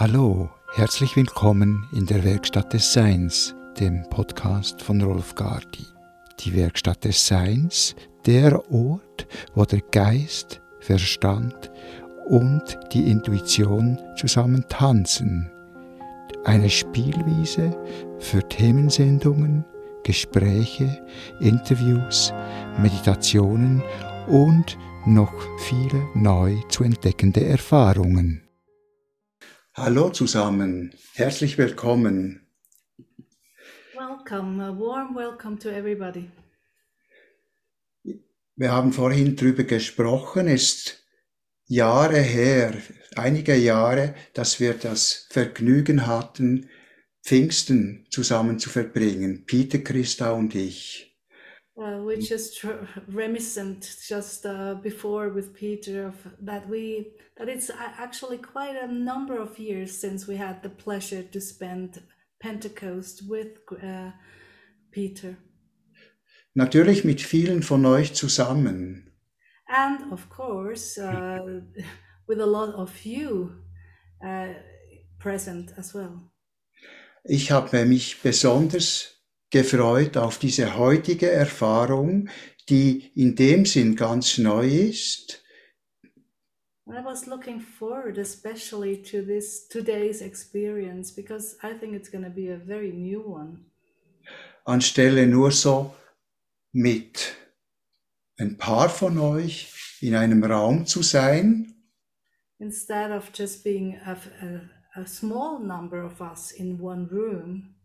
Hallo, herzlich willkommen in der Werkstatt des Seins, dem Podcast von Rolf Gardi. Die Werkstatt des Seins, der Ort, wo der Geist, Verstand und die Intuition zusammen tanzen. Eine Spielwiese für Themensendungen, Gespräche, Interviews, Meditationen und noch viele neu zu entdeckende Erfahrungen. Hallo zusammen, herzlich willkommen. Welcome, a warm welcome to everybody. Wir haben vorhin darüber gesprochen, es ist Jahre her, einige Jahre, dass wir das Vergnügen hatten, Pfingsten zusammen zu verbringen, Peter, Christa und ich. Uh, we just reminiscent just uh, before with Peter of that we that it's actually quite a number of years since we had the pleasure to spend Pentecost with uh, Peter. Natürlich mit vielen von euch zusammen. And of course, uh, with a lot of you uh, present as well. Ich habe mich besonders gefreut auf diese heutige Erfahrung, die in dem Sinn ganz neu ist. I was looking forward especially to this today's experience because I think it's going to be a very new one. Anstelle nur so mit ein paar von euch in einem Raum zu sein. Instead of just being a, a, a small number of us in one room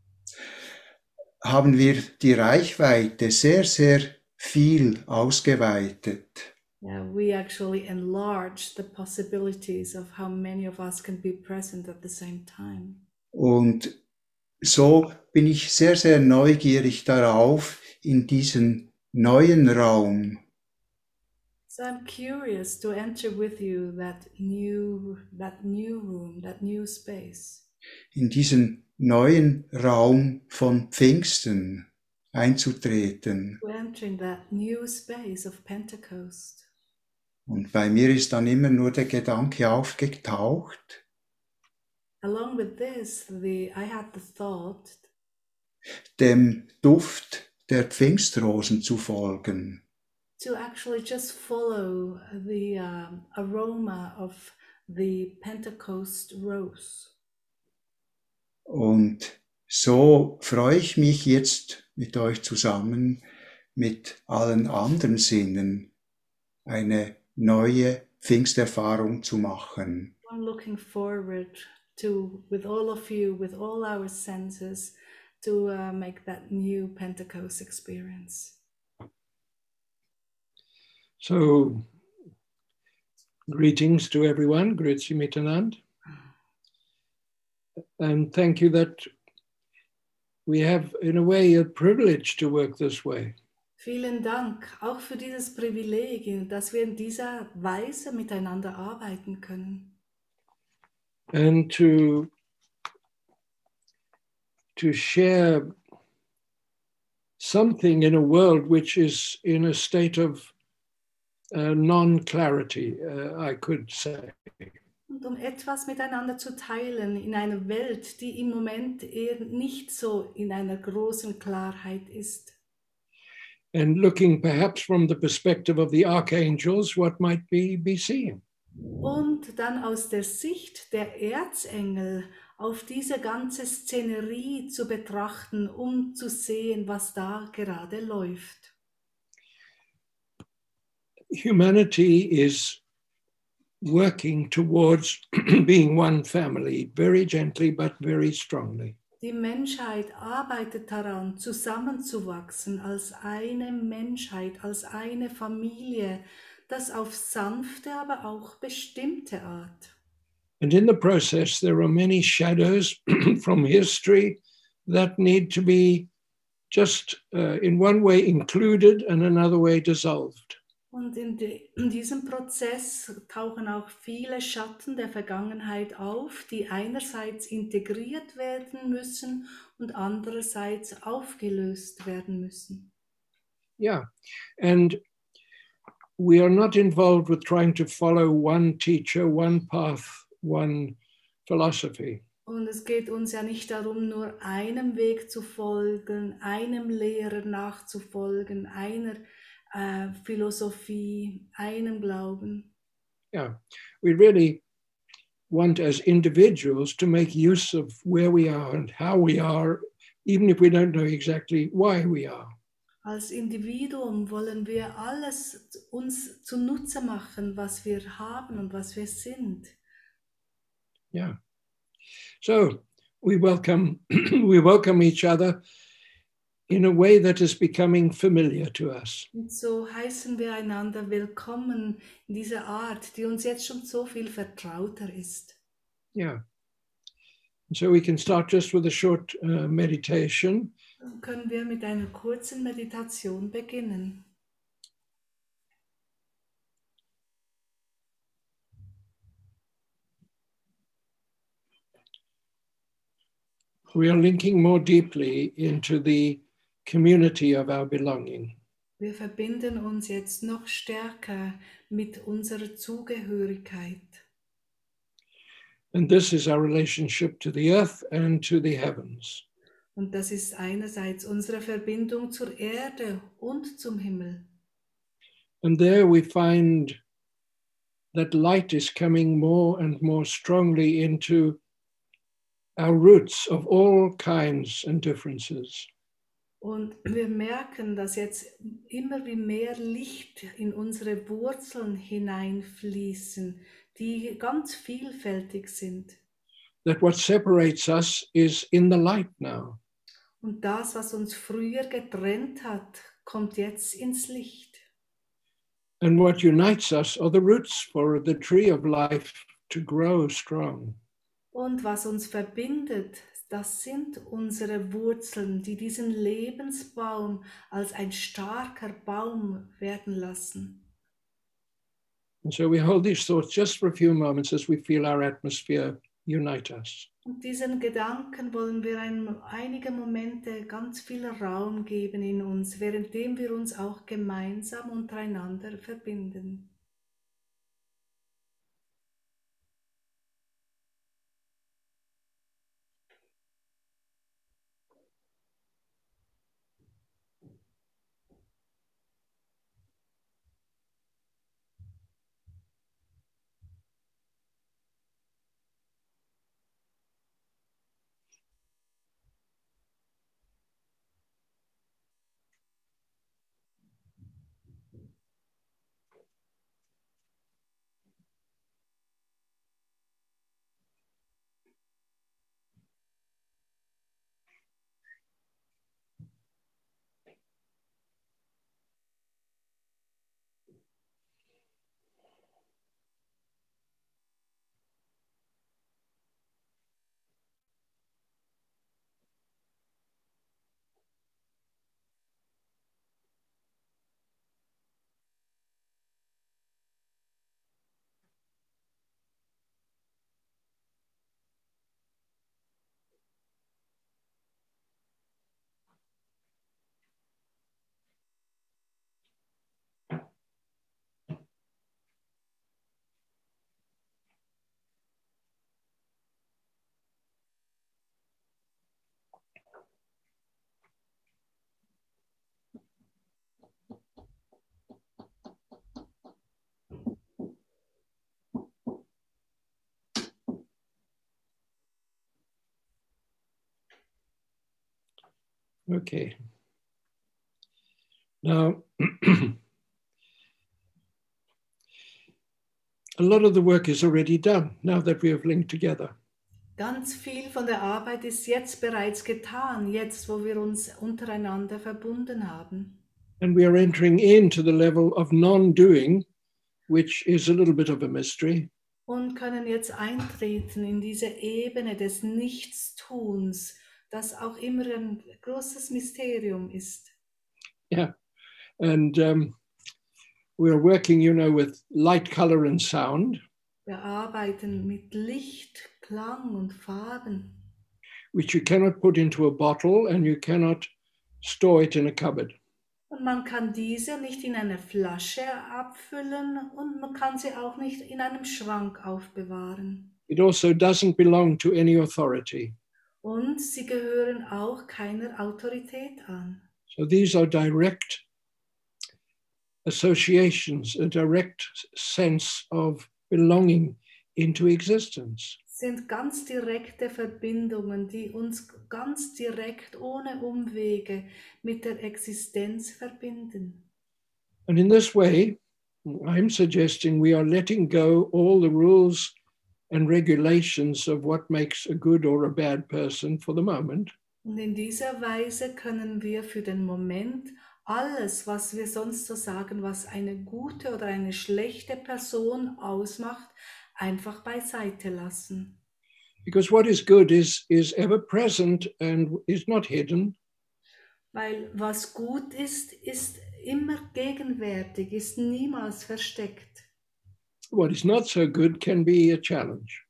haben wir die Reichweite sehr, sehr viel ausgeweitet. Yeah, we actually enlarged the possibilities of how many of us can be present at the same time. Und so bin ich sehr, sehr neugierig darauf, in diesen neuen Raum. So I'm curious to enter with you that new, that new room, that new space. In diesen neuen Raum von Pfingsten einzutreten. Und bei mir ist dann immer nur der Gedanke aufgetaucht. Along with this, the, I had the thought, dem Duft der Pfingstrosen zu folgen. To actually just follow the um, aroma of the Pentecost rose. Und so freue ich mich jetzt mit euch zusammen, mit allen anderen Sinnen eine neue Pfingsterfahrung zu machen. I'm looking forward to, with all of you, with all our senses, to uh, make that new Pentecost experience. So, greetings to everyone. Grüezi miteinander. And thank you that we have, in a way, a privilege to work this way. Vielen Dank auch für dieses Privileg, dass wir in dieser Weise miteinander arbeiten können. And to to share something in a world which is in a state of uh, non-clarity, uh, I could say. Und um etwas miteinander zu teilen in einer Welt, die im Moment eher nicht so in einer großen Klarheit ist. And looking perhaps from the perspective of the archangels, what might be, be seen. Und dann aus der Sicht der Erzengel auf diese ganze Szenerie zu betrachten, um zu sehen, was da gerade läuft. Humanity is working towards being one family, very gently but very strongly. Die Menschheit arbeitet daran, zusammenzuwachsen als eine Menschheit, als eine Familie, das auf sanfte, aber auch bestimmte Art. And in the process, there are many shadows from history that need to be just uh, in one way included and another way dissolved. Und in, de, in, diesem Prozess tauchen auch viele Schatten der Vergangenheit auf, die einerseits integriert werden müssen und andererseits aufgelöst werden müssen. Yeah, and we are not involved with trying to follow one teacher, one path, one philosophy. Und es geht uns ja nicht darum, nur einem Weg zu folgen, einem Lehrer nachzufolgen, einer äh, Philosophie, einem Glauben. Yeah, we really want as individuals to make use of where we are and how we are, even if we don't know exactly why we are. Als Individuum wollen wir alles uns zunutze machen, was wir haben und was wir sind. Yeah. So we welcome we welcome each other in a way that is becoming familiar to us. Und so heißen wir einander willkommen in dieser Art, die uns jetzt schon so viel vertrauter ist. Yeah. And so we can start just with a short uh, meditation. Dann können wir mit einer kurzen Meditation beginnen. We are linking more deeply into the community of our belonging. Wir verbinden uns jetzt noch stärker mit unserer Zugehörigkeit. And this is our relationship to the earth and to the heavens. Und das ist einerseits unsere Verbindung zur Erde und zum Himmel. And there we find that light is coming more and more strongly into our roots of all kinds and differences. Und wir merken, dass jetzt immer wie mehr Licht in unsere Wurzeln hineinfließen, die ganz vielfältig sind. That what separates us is in the light now. Und das, was uns früher getrennt hat, kommt jetzt ins Licht. And what unites us are the roots for the tree of life to grow strong. Und was uns verbindet, das sind unsere Wurzeln, die diesen Lebensbaum als ein starker Baum werden lassen. And so we hold these thoughts just for a few moments as we feel our atmosphere unite us. Und diesen Gedanken wollen wir ein, einige Momente ganz viel Raum geben in uns, währenddem wir uns auch gemeinsam untereinander verbinden. Okay. Now, a lot of the work is already done now that we have linked together. Ganz viel von der Arbeit ist jetzt bereits getan, jetzt wo wir uns untereinander verbunden haben. And we are entering into the level of non doing, which is a little bit of a mystery. Und können jetzt eintreten in diese Ebene des Nichtstuns, das auch immer ein großes Mysterium ist. Yeah. And um, we're working, you know, with light, color, and sound, Wir arbeiten mit Licht, Klang und Farben, which you cannot put into a bottle and you cannot store it in a cupboard. Und man kann diese nicht in eine Flasche abfüllen und man kann sie auch nicht in einem Schrank aufbewahren. It also doesn't belong to any authority. Und sie gehören auch keiner Autorität an. So these are direct associations, a direct sense of belonging into existence. Sind ganz direkte Verbindungen, die uns ganz direkt ohne Umwege mit der Existenz verbinden. And in this way, I'm suggesting we are letting go all the rules and regulations of what makes a good or a bad person for the moment. Und in dieser Weise können wir für den Moment alles, was wir sonst so sagen, was eine gute oder eine schlechte Person ausmacht, einfach beiseite lassen. Because what is good is, is ever present and is not hidden. Weil was gut ist, ist immer gegenwärtig, ist niemals versteckt. What is not so good can be a challenge.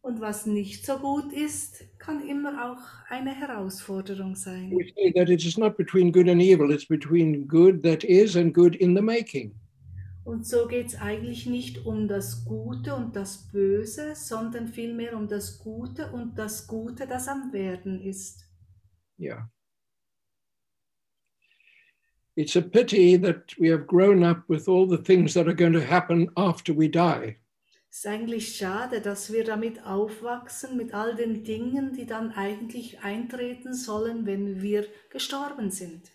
Und was nicht so gut ist, kann immer auch eine Herausforderung sein. We say that it is not between good and evil, it's between good that is and good in the making. Und so geht es eigentlich nicht um das Gute und das Böse, sondern vielmehr um das Gute und das Gute, das am Werden ist. Yeah. It's a pity that we have grown up with all the things that are going to happen after we die. Es ist eigentlich schade, dass wir damit aufwachsen, mit all den Dingen, die dann eigentlich eintreten sollen, wenn wir gestorben sind.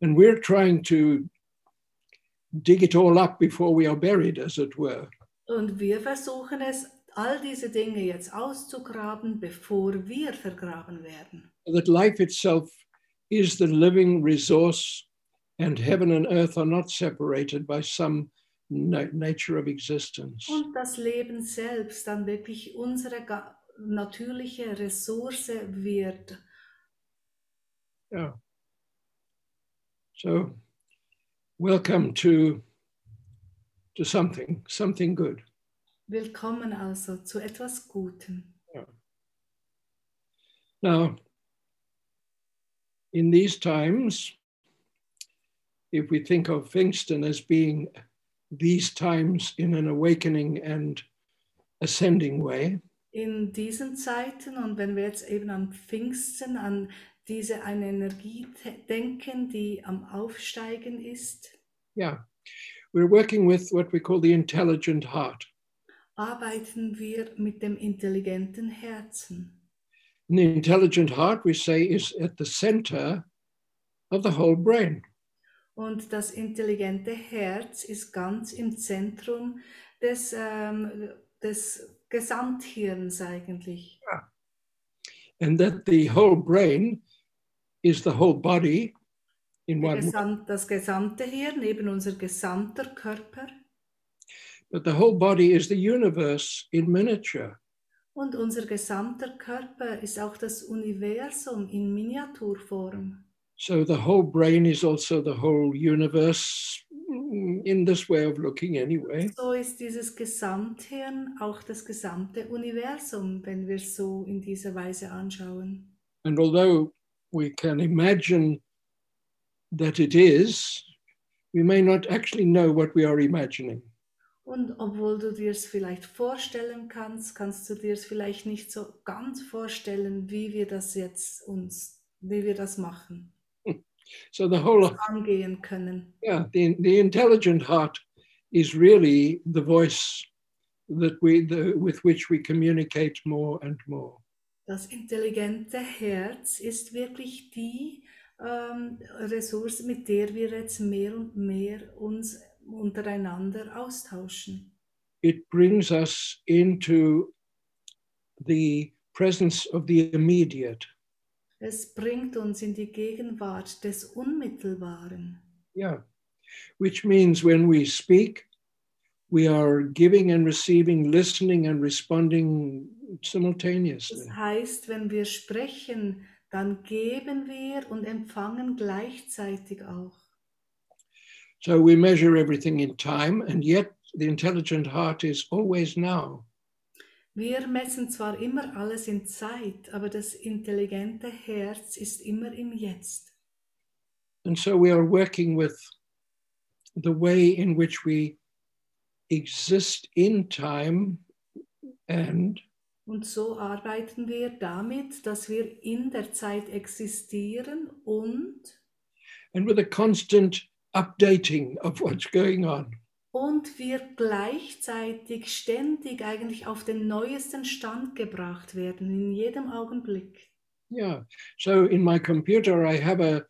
And we're trying to dig it all up before we are buried, as it were. Und wir versuchen es, all diese Dinge jetzt auszugraben, bevor wir vergraben werden. That life itself is the living resource, and heaven and earth are not separated by some na- nature of existence. Und das Leben selbst dann wirklich unsere natürliche Ressource wird. Yeah. So, welcome to to something, something good. Willkommen also zu etwas Gutem. Now, in these times, if we think of Pfingsten as being these times in an awakening and ascending way, In diesen Zeiten und wenn wir jetzt eben an Pfingsten, an diese eine Energie denken, die am Aufsteigen ist, yeah, we're working with what we call the intelligent heart. arbeiten wir mit dem intelligenten Herzen. And the intelligent heart, we say, is at the center of the whole brain. Und das intelligente Herz ist ganz im Zentrum des, ähm, des Gesamthirns eigentlich. and that the whole brain is the whole body in one Gesamt, das gesamte Hirn, eben unser gesamter Körper. but the whole body is the universe in miniature. Und unser gesamter Körper ist auch das Universum in Miniaturform. So the whole brain is also the whole universe in this way of looking, anyway. So ist dieses Gesamthirn auch das gesamte Universum, wenn wir es so in dieser Weise anschauen. And although we can imagine that it is, we may not actually know what we are imagining. Und obwohl du dir es vielleicht vorstellen kannst, kannst du dir es vielleicht nicht so ganz vorstellen, wie wir das jetzt uns, wie wir das machen, So the whole, angehen können. yeah, the, the intelligent heart is really the voice that we, the, with which we communicate more and more. Das intelligente Herz ist wirklich die ähm, Ressource, mit der wir jetzt mehr und mehr uns untereinander austauschen. It brings us into the presence of the immediate. Es bringt uns in die Gegenwart des Unmittelbaren. Yeah. Which means when we speak, we are giving and receiving, listening and responding simultaneously. Das heißt, wenn wir sprechen, dann geben wir und empfangen gleichzeitig auch. So we measure everything in time, and yet the intelligent heart is always now. Wir messen zwar immer alles in Zeit, aber das intelligente Herz ist immer im Jetzt. And so we are working with the way in which we exist in time and Und so arbeiten wir damit, dass wir in der Zeit existieren und, and with a constant updating of what's going on. und wir gleichzeitig ständig eigentlich auf den neuesten Stand gebracht werden, in jedem Augenblick. Yeah. So in my computer, I have a,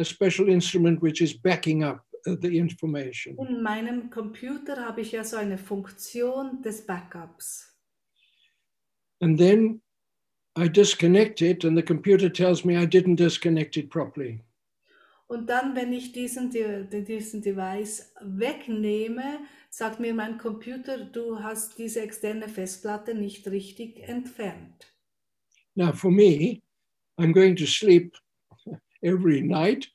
a special instrument which is backing up uh, the information. In meinem Computer habe ich ja so eine Funktion des Backups. And then I disconnect it, and the computer tells me I didn't disconnect it properly. Und dann, wenn ich diesen, diesen Device wegnehme, sagt mir mein Computer, du hast diese externe Festplatte nicht richtig entfernt. Now, for me, I'm going to sleep every night,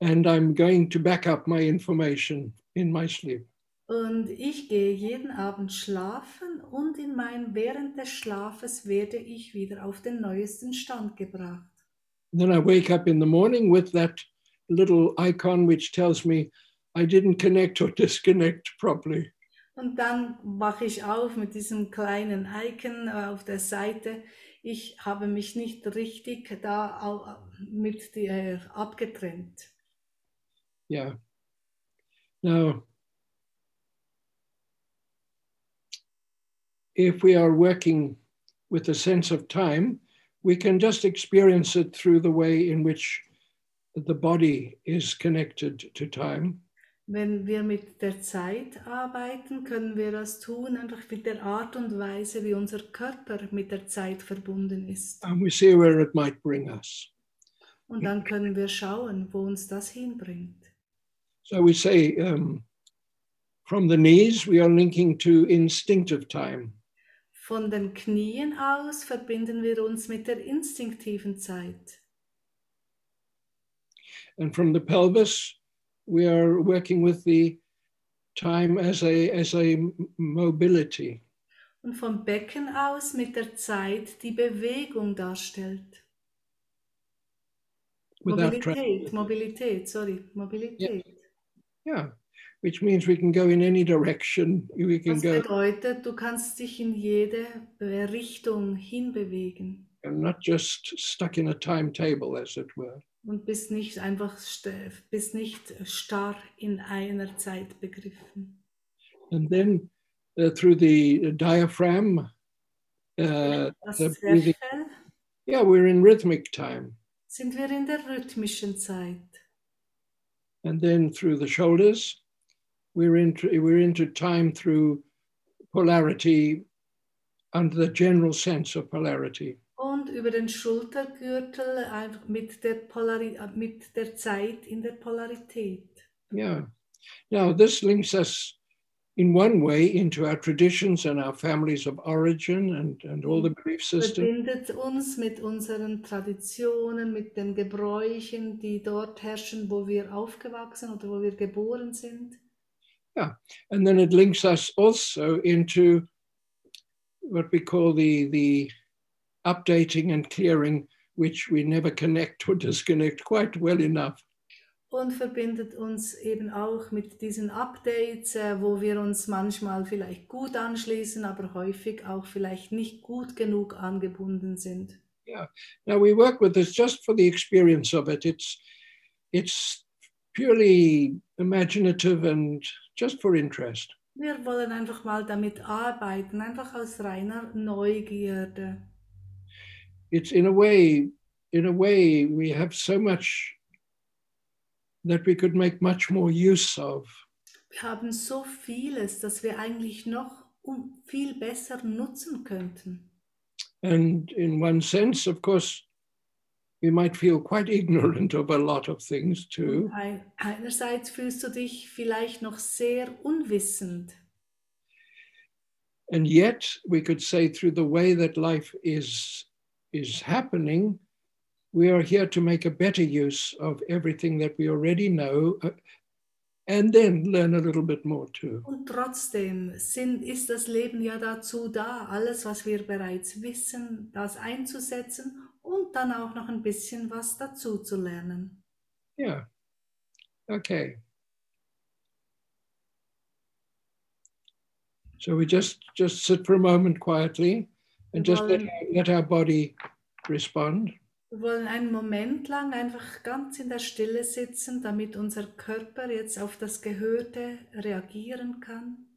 and I'm going to back up my information in my sleep. Und ich gehe jeden Abend schlafen und in mein, während des Schlafes werde ich wieder auf den neuesten Stand gebracht. Then I wake up in the morning with that little icon which tells me I didn't connect or disconnect properly. Und dann wache ich auf mit diesem kleinen Icon äh, auf der Seite. Ich habe mich nicht richtig da mit die, äh, abgetrennt. Yeah. Now, if we are working with a sense of time, we can just experience it through the way in which the body is connected to time. Wenn wir mit der Zeit arbeiten, können wir das tun, einfach mit der Art und Weise, wie unser Körper mit der Zeit verbunden ist. And we see where it might bring us. Und dann können wir schauen, wo uns das hinbringt. So we say um, from the knees, we are linking to instinctive time. Von den Knien aus verbinden wir uns mit der instinktiven Zeit. And from the pelvis, we are working with the time as a, as a mobility. Und vom Becken aus mit der Zeit die Bewegung darstellt. Without Mobilität, Mobilität, sorry, Mobilität. yeah, which means we can go in any direction. We can Das go bedeutet, du kannst dich in jede Richtung hinbewegen and not just stuck in a timetable, as it were. und bist nicht einfach st- bist nicht starr in einer Zeit begriffen. And then uh, through the diaphragm, uh, the breathing, yeah, we're in rhythmic time. sind wir in der rhythmischen Zeit. And then through the shoulders, we're into, we're into time through polarity under the general sense of polarity. Und über den Schultergürtel einfach mit der, Polari mit der Zeit in der Polarität. Yeah. Now, this links us in one way into our traditions and our families of origin and, and all the belief systems. verbindet uns mit unseren Traditionen, mit den Gebräuchen, die dort herrschen, wo wir aufgewachsen oder wo wir geboren sind. And then it links us also into what we call the, the updating and clearing, which we never connect or disconnect quite well enough. Und verbindet uns eben auch mit diesen Updates, äh, wo wir uns manchmal vielleicht gut anschließen, aber häufig auch vielleicht nicht gut genug angebunden sind. Yeah. Now we work with this just for the experience of it. It's it's purely imaginative and just for interest. Wir wollen einfach mal damit arbeiten, einfach aus reiner Neugierde. It's in a way, in a way, we have so much that we could make much more use of. Wir haben so vieles, das wir eigentlich noch viel besser nutzen könnten. And in one sense, of course, we might feel quite ignorant of a lot of things too. Ein, einerseits fühlst du dich vielleicht noch sehr unwissend, And yet, we could say through the way that life is is happening, we are here to make a better use of everything that we already know, uh, and then learn a little bit more too. und trotzdem sind, ist das Leben ja dazu da, alles, was wir bereits wissen, das einzusetzen und dann auch noch ein bisschen was dazu zu lernen. Yeah. Okay. So we just just sit for a moment quietly and just let, let our body respond. Wir wollen einen Moment lang einfach ganz in der Stille sitzen, damit unser Körper jetzt auf das Gehörte reagieren kann.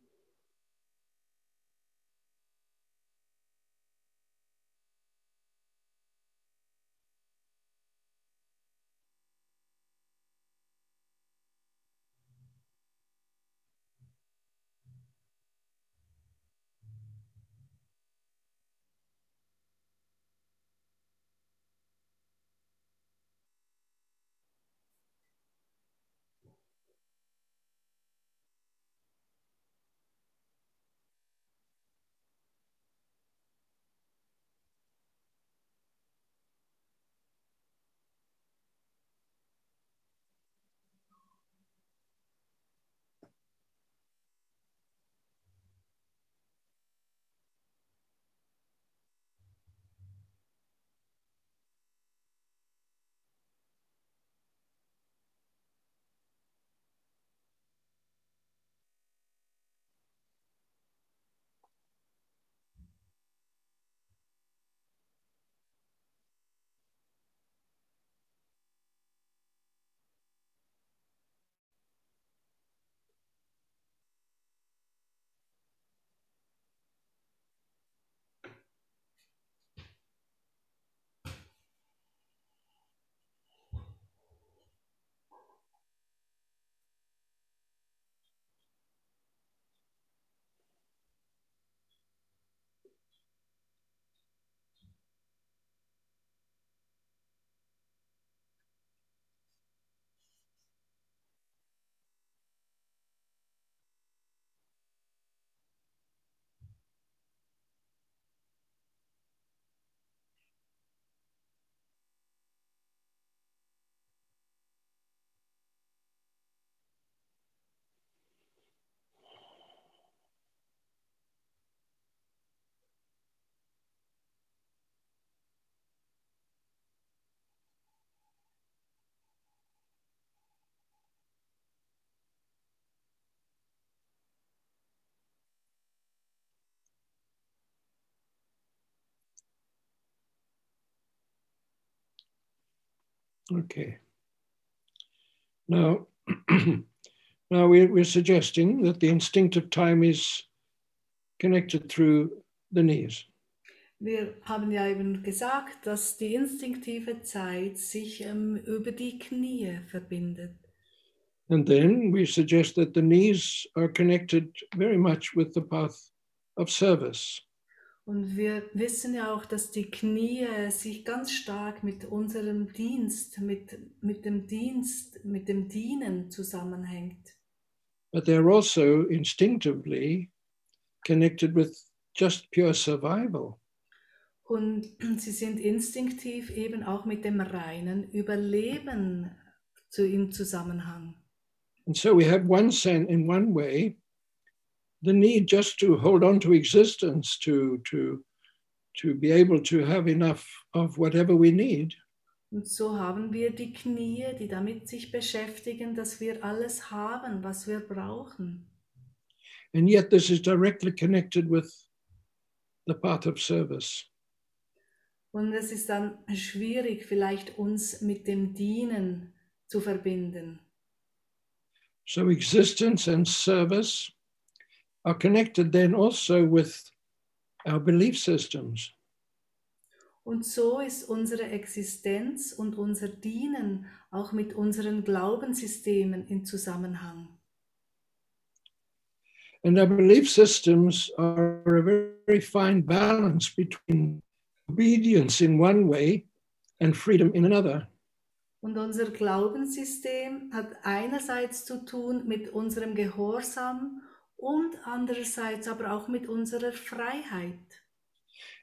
Okay. Now, now we're, we're suggesting that the instinctive time is connected through the knees. Wir haben ja eben gesagt, dass die instinktive Zeit sich ähm, über die Knie verbindet. And then we suggest that the knees are connected very much with the path of service. Und wir wissen ja auch, dass die Knie sich ganz stark mit unserem Dienst, mit, mit dem Dienst, mit dem Dienen zusammenhängt. But they're also instinctively connected with just pure survival. Und sie sind instinktiv eben auch mit dem reinen Überleben zu, im Zusammenhang. And so we have one sense, in one way, the need just to hold on to existence, to, to, to be able to have enough of whatever we need. Und so haben wir die Knie, die damit sich beschäftigen, dass wir alles haben, was wir brauchen. And yet, this is directly connected with the path of service. Und es ist dann schwierig, vielleicht uns mit dem Dienen zu verbinden. So, existence and service are connected then also with our belief systems. Und so ist unsere Existenz und unser Dienen auch mit unseren Glaubenssystemen in Zusammenhang. And our belief systems are a very fine balance between obedience in one way and freedom in another. Und unser Glaubenssystem hat einerseits zu tun mit unserem Gehorsam und andererseits aber auch mit unserer Freiheit.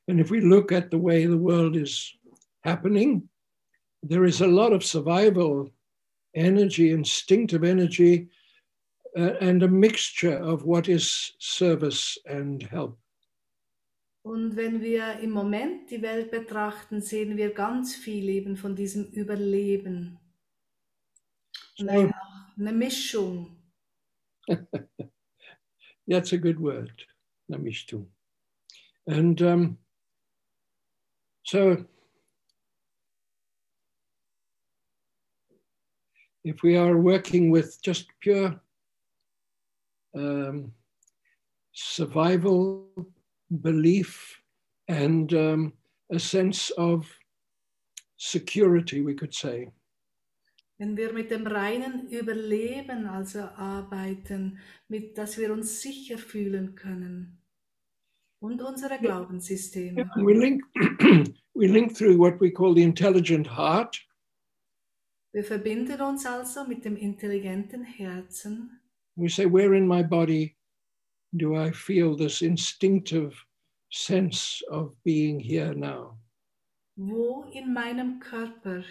And if we look at the way the world is happening, there is a lot of survival energy, instinctive energy, uh, and a mixture of what is service and help. Und wenn wir im Moment die Welt betrachten, sehen wir ganz viel eben von diesem Überleben. Eine, eine Mischung. That's a good word. nämlich tun. And um, so, if we are working with just pure um, survival, belief, and um, a sense of security, we could say. Wenn wir mit dem reinen Überleben also arbeiten, mit dass wir uns sicher fühlen können und unsere Glaubenssysteme. We link, we link through what we call the intelligent heart, Wir verbinden uns also mit dem intelligenten Herzen. we say, Where in my body do I feel this instinctive sense of being here now? Wo in meinem Körper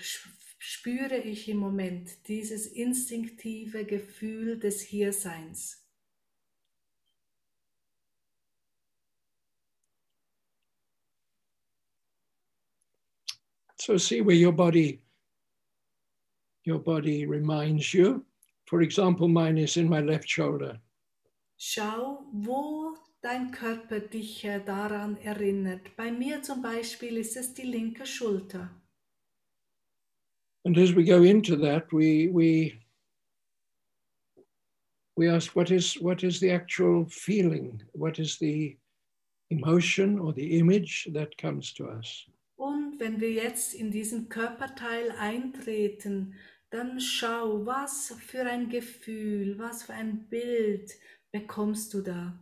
spüre ich im Moment dieses instinktive Gefühl des Hierseins? So see where your body, your body reminds you. For example, mine is in my left shoulder. Schau, wo dein Körper dich äh, daran erinnert. Bei mir zum Beispiel ist es die linke Schulter. And as we go into that, we we we ask what is what is the actual feeling? What is the emotion or the image that comes to us? Und wenn wir jetzt in diesen Körperteil eintreten, dann schau, was für ein Gefühl, was für ein Bild bekommst du da.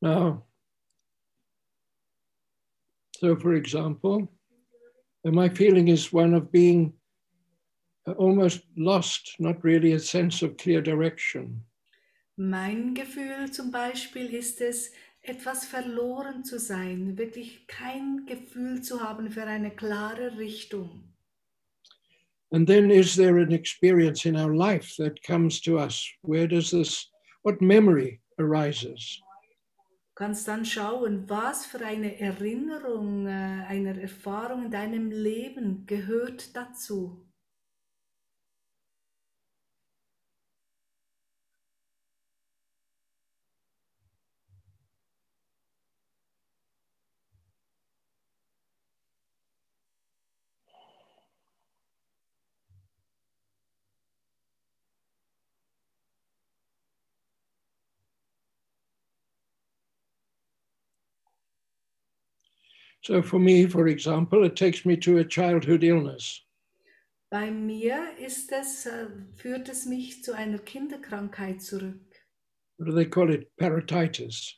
Now, so for example, my feeling is one of being uh, almost lost, not really a sense of clear direction. Mein Gefühl zum Beispiel ist es, etwas verloren zu sein, wirklich kein Gefühl zu haben für eine klare Richtung. And then is there an experience in our life that comes to us? Where does this, what memory arises? Kannst dann schauen, was für eine Erinnerung, äh, eine Erfahrung in deinem Leben gehört dazu. So for me, for example, it takes me to a childhood illness. Bei mir ist es, äh, führt es mich zu einer Kinderkrankheit zurück. What do they call it? Parotitis,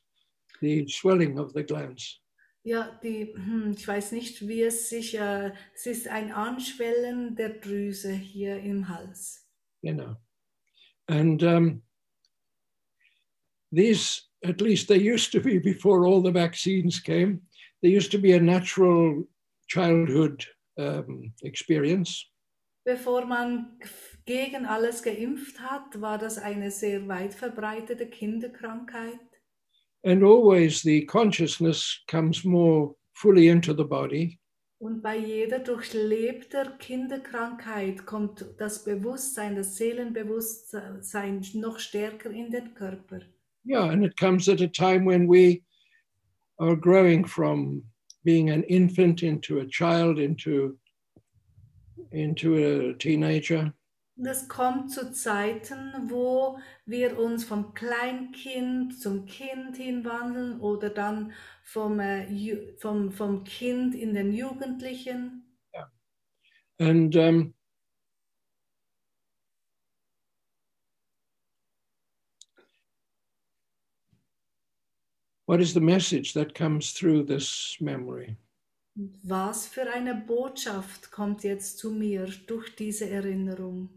the swelling of the glands. Ja, die, hm, ich weiß nicht, wie es sich, äh, es ist ein Anschwellen der Drüse hier im Hals. know. And um, these, at least they used to be before all the vaccines came, there used to be a natural childhood um, experience. Bevor man gegen alles geimpft hat, war das eine sehr weit verbreitete Kinderkrankheit. And always the consciousness comes more fully into the body. Und bei jeder durchlebter Kinderkrankheit kommt das Bewusstsein, das Seelenbewusstsein noch stärker in den Körper. Yeah, and it comes at a time when we are growing from being an infant into a child, into, into a teenager. Es kommt zu Zeiten, wo wir uns vom Kleinkind zum Kind hinwandeln oder dann vom, äh, vom, vom Kind in den Jugendlichen. And um, what is the message that comes through this memory? Was für eine Botschaft kommt jetzt zu mir durch diese Erinnerung?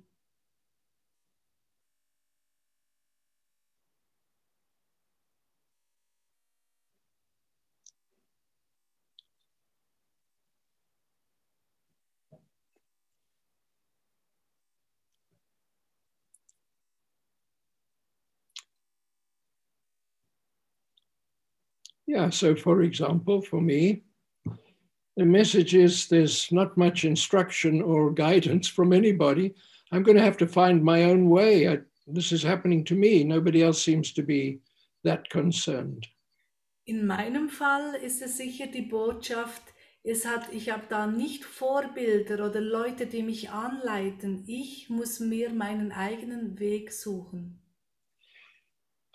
Yeah, so for example, for me, the message is there's not much instruction or guidance from anybody. I'm going to have to find my own way. I, this is happening to me. Nobody else seems to be that concerned. In meinem Fall ist es sicher die Botschaft, es hat, ich habe da nicht Vorbilder oder Leute, die mich anleiten. Ich muss mir meinen eigenen Weg suchen.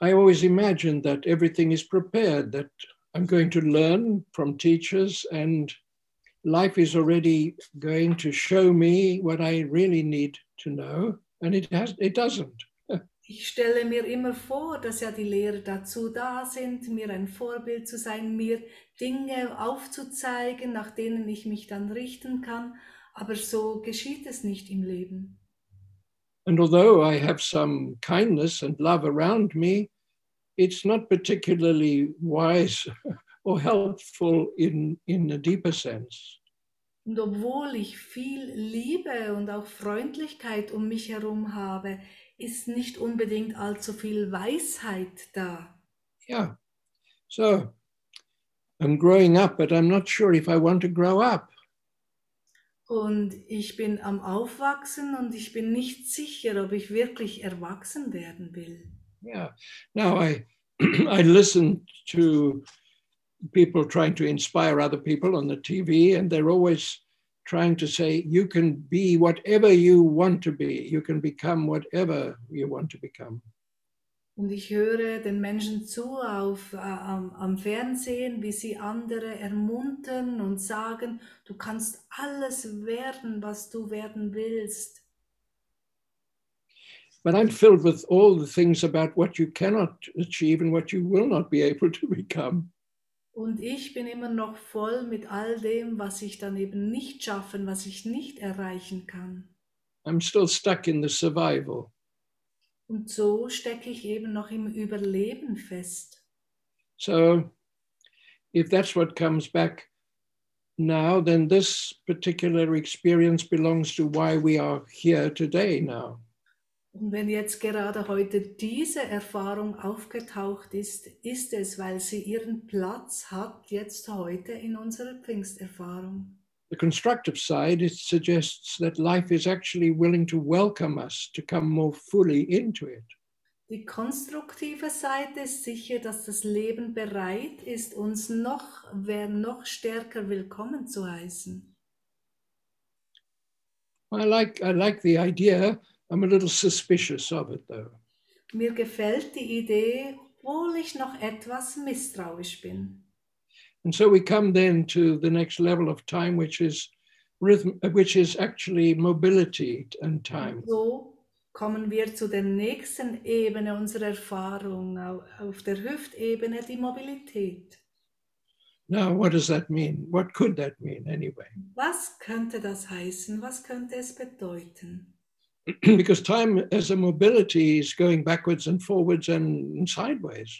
I always imagine that everything is prepared, that I'm going to learn from teachers and life is already going to show me what I really need to know. And it has it doesn't. Ich stelle mir immer vor, dass ja die Lehrer dazu da sind, mir ein Vorbild zu sein, mir Dinge aufzuzeigen, nach denen ich mich dann richten kann. Aber so geschieht es nicht im Leben. And although I have some kindness and love around me, it's not particularly wise or helpful in, in a deeper sense. Und obwohl ich viel Liebe und auch Freundlichkeit um mich herum habe, ist nicht unbedingt allzu viel Weisheit da. Yeah. So I'm growing up, but I'm not sure if I want to grow up. Und ich bin am Aufwachsen und ich bin nicht sicher, ob ich wirklich erwachsen werden will. Yeah. Now I I listen to people trying to inspire other people on the TV, and they're always trying to say you can be whatever you want to be. You can become whatever you want to become. Und ich höre den Menschen zu auf, äh, am, am Fernsehen, wie sie andere ermuntern und sagen, du kannst alles werden, was du werden willst. But I'm filled with all the things about what you cannot achieve and what you will not be able to become. Und ich bin immer noch voll mit all dem, was ich dann eben nicht schaffen, was ich nicht erreichen kann. I'm still stuck in the survival. Und so stecke ich eben noch im Überleben fest. So, if that's what comes back now, then this particular experience belongs to why we are here today now. Und wenn jetzt gerade heute diese Erfahrung aufgetaucht ist, ist es, weil sie ihren Platz hat jetzt heute in unserer Pfingsterfahrung. The constructive side, it suggests that life is actually willing to welcome us to come more fully into it. Die konstruktive Seite ist sicher, dass das Leben bereit ist, uns noch, noch stärker willkommen zu heißen. I like, I like the idea. I'm a little suspicious of it, though. Mir gefällt die Idee, obwohl ich noch etwas misstrauisch bin. And so we come then to the next level of time, which is rhythm, which is actually mobility and time. So kommen wir zu der nächsten Ebene unserer Erfahrung, auf der Hüftebene, die Mobilität. Now, what does that mean? What could that mean anyway? Was könnte das heißen? Was könnte es bedeuten? because time as a mobility is going backwards and forwards and sideways.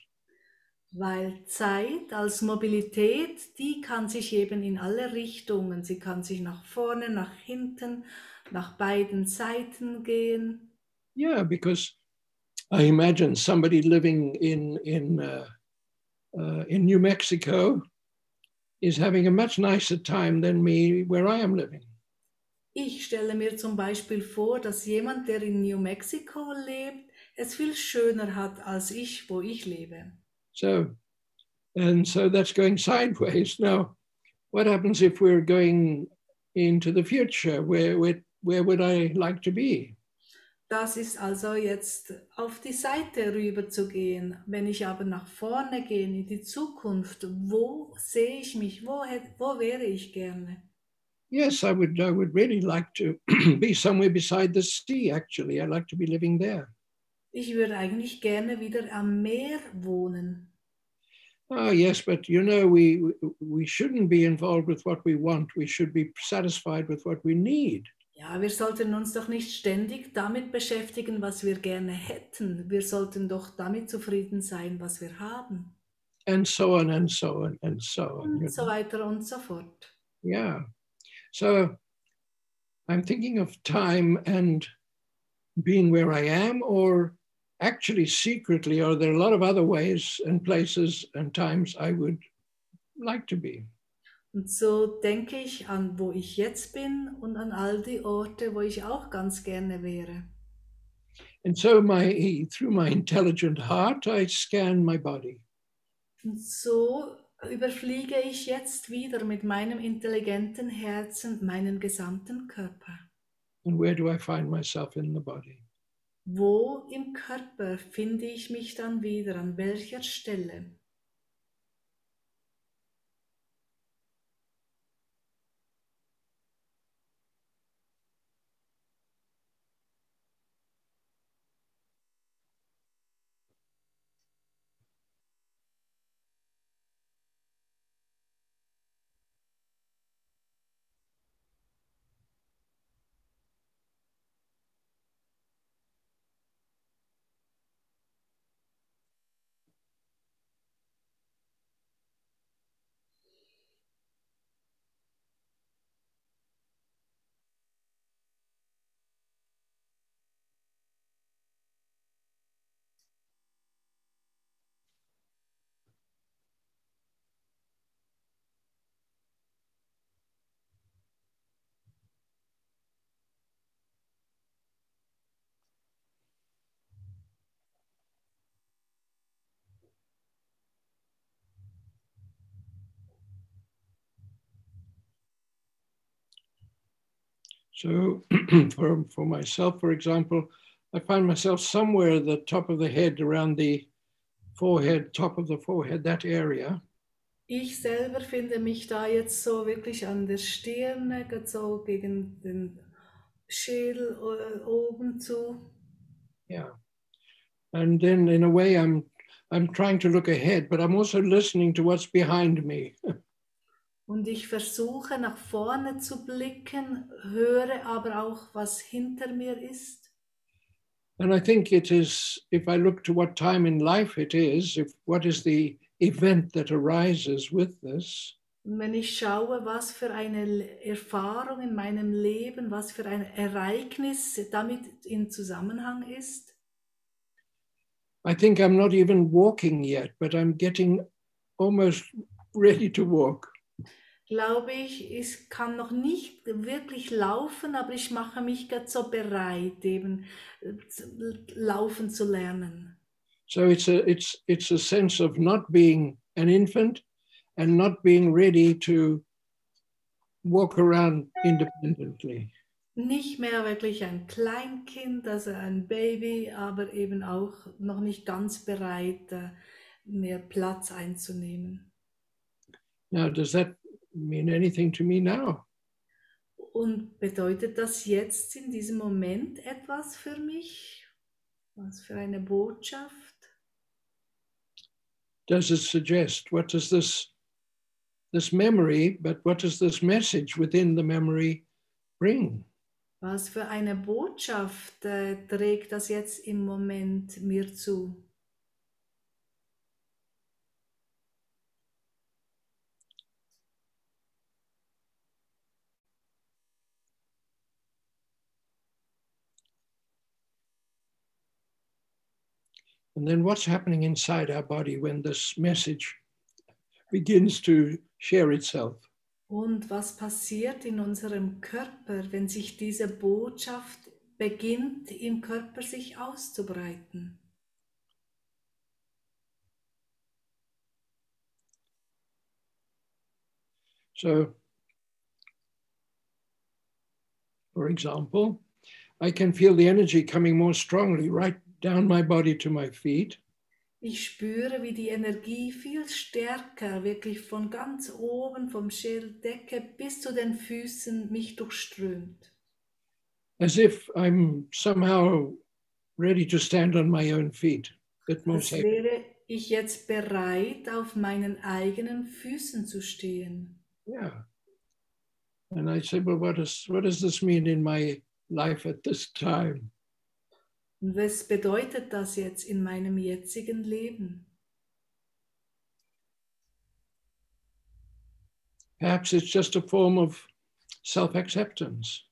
Weil Zeit als Mobilität, die kann sich eben in alle Richtungen, sie kann sich nach vorne, nach hinten, nach beiden Seiten gehen. Yeah, because I imagine somebody living in in uh, uh, in New Mexico is having a much nicer time than me where I am living. Ich stelle mir zum Beispiel vor, dass jemand, der in New Mexico lebt, es viel schöner hat als ich, wo ich lebe. So, and so that's going sideways. Now, what happens if we're going into the future? Where where where would I like to be? Das ist also jetzt auf die Seite rüber zu gehen. Wenn ich aber nach vorne gehe in die Zukunft, wo sehe ich mich? Wo, wo wäre ich gerne? Yes, I would. I would really like to be somewhere beside the sea. Actually, I'd like to be living there. Ich würde eigentlich gerne wieder am Meer wohnen. Oh yes, but you know, we we shouldn't be involved with what we want. We should be satisfied with what we need. Ja, wir sollten uns doch nicht ständig damit beschäftigen, was wir gerne hätten. Wir sollten doch damit zufrieden sein, was wir haben. And so on and so on and so on. Und so weiter und so fort. Yeah. So I'm thinking of time and being where I am or actually, secretly, are there a lot of other ways and places and times I would like to be? Und so denke ich an, wo ich jetzt bin und an all die Orte, wo ich auch ganz gerne wäre. And so, my through my intelligent heart, I scan my body. Und so überfliege ich jetzt wieder mit meinem intelligenten Herzen meinen gesamten Körper. And where do I find myself in the body? Wo im Körper finde ich mich dann wieder? An welcher Stelle? So, for, for myself, for example, I find myself somewhere at the top of the head, around the forehead, top of the forehead, that area. Ich selber finde mich da jetzt so wirklich an der Stirne, äh, so gegen den Schädel äh, oben zu. Yeah. And then, in a way, I'm I'm trying to look ahead, but I'm also listening to what's behind me. Und ich versuche nach vorne zu blicken, höre aber auch, was hinter mir ist. And I think it is, if I look to what time in life it is, if what is the event that arises with this, Und wenn ich schaue, was für eine Erfahrung in meinem Leben, was für ein Ereignis damit in Zusammenhang ist, I think I'm not even walking yet, but I'm getting almost ready to walk. Glaube ich, ich kann noch nicht wirklich laufen, aber ich mache mich gerade so bereit, eben äh, laufen zu lernen. So it's a it's it's a sense of not being an infant and not being ready to walk around independently. Nicht mehr wirklich ein Kleinkind, also ein Baby, aber eben auch noch nicht ganz bereit, äh, mehr Platz einzunehmen. Now, does that mean anything to me now? Und bedeutet das jetzt in diesem Moment etwas für mich? Was für eine Botschaft? Does it suggest what does this this memory, but what does this message within the memory bring? Was für eine Botschaft äh, trägt das jetzt im Moment mir zu? And then what's happening inside our body when this message begins to share itself? Und was passiert in unserem Körper, wenn sich diese Botschaft beginnt im Körper sich auszubreiten? So, for example, I can feel the energy coming more strongly right down my body to my feet. Ich spüre, wie die Energie viel stärker, wirklich von ganz oben, vom Schädeldecke bis zu den Füßen mich durchströmt. as if I'm somehow ready to stand on my own feet. Als wäre ich jetzt bereit, auf meinen eigenen Füßen zu stehen. yeah. And I said, well, what does what does this mean in my life at this time? Und was bedeutet das jetzt in meinem jetzigen Leben? Perhaps it's just a form of self-acceptance.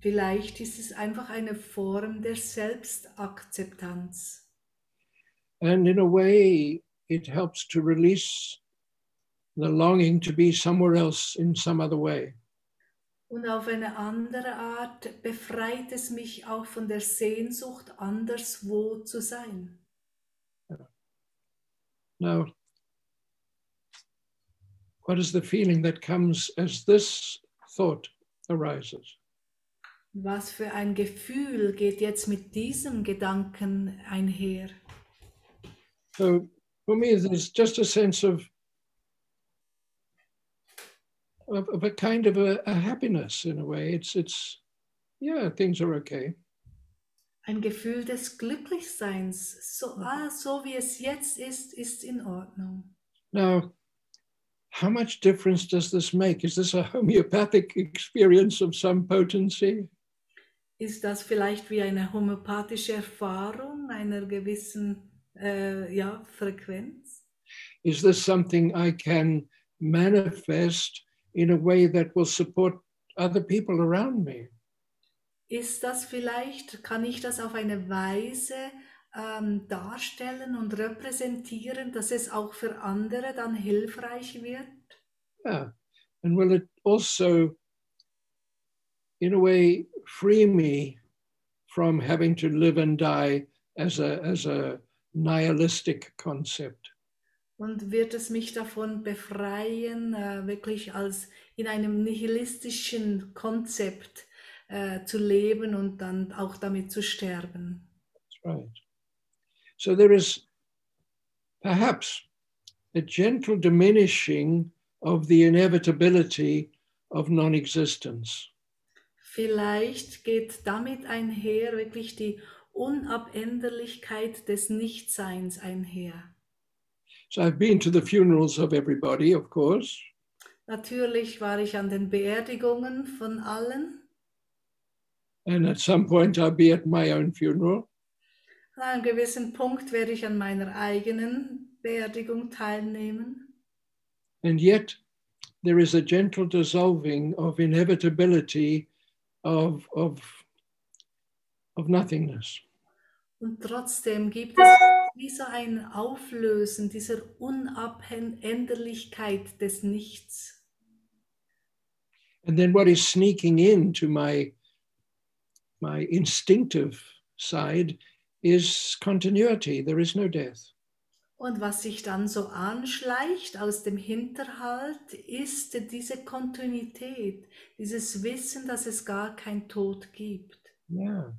Vielleicht ist es einfach eine Form der Selbstakzeptanz. And in a way, it helps to release the longing to be somewhere else in some other way. Und auf eine andere Art befreit es mich auch von der Sehnsucht, anderswo zu sein. Now, what is the feeling that comes as this thought arises? Was für ein Gefühl geht jetzt mit diesem Gedanken einher? So for me, there's just a sense of of, of a kind of a, a happiness in a way. It's it's yeah, things are okay. Ein Gefühl des Glücklichseins. So, ah, so wie es jetzt ist, ist in Ordnung. Now, how much difference does this make? Is this a homeopathic experience of some potency? Ist das vielleicht wie eine homöopathische Erfahrung einer gewissen äh, ja, Frequenz? Is this something I can manifest in a way that will support other people around me? Ist das vielleicht, kann ich das auf eine Weise ähm, darstellen und repräsentieren, dass es auch für andere dann hilfreich wird? Yeah. And will it also, in a way, free me from having to live and die as a, as a nihilistic concept? Und wird es mich davon befreien, äh, wirklich als in einem nihilistischen Konzept äh, zu leben und dann auch damit zu sterben? That's right. So there is perhaps a gentle diminishing of the inevitability of non existence. Vielleicht geht damit einher wirklich die Unabänderlichkeit des Nichtseins einher. So I've been to the funerals of everybody, of course, Natürlich war ich an den Beerdigungen von allen. and at some point I'll be at my own funeral. An einem gewissen Punkt werde ich an meiner eigenen Beerdigung teilnehmen. And yet, there is a gentle dissolving of inevitability of, of, of nothingness. Und trotzdem gibt es wie so ein Auflösen dieser Unabänderlichkeit des Nichts. And then what is sneaking into my, my instinctive side is continuity. There is no death. Und was sich dann so anschleicht aus dem Hinterhalt, ist diese Kontinuität, dieses Wissen, dass es gar kein Tod gibt. Yeah.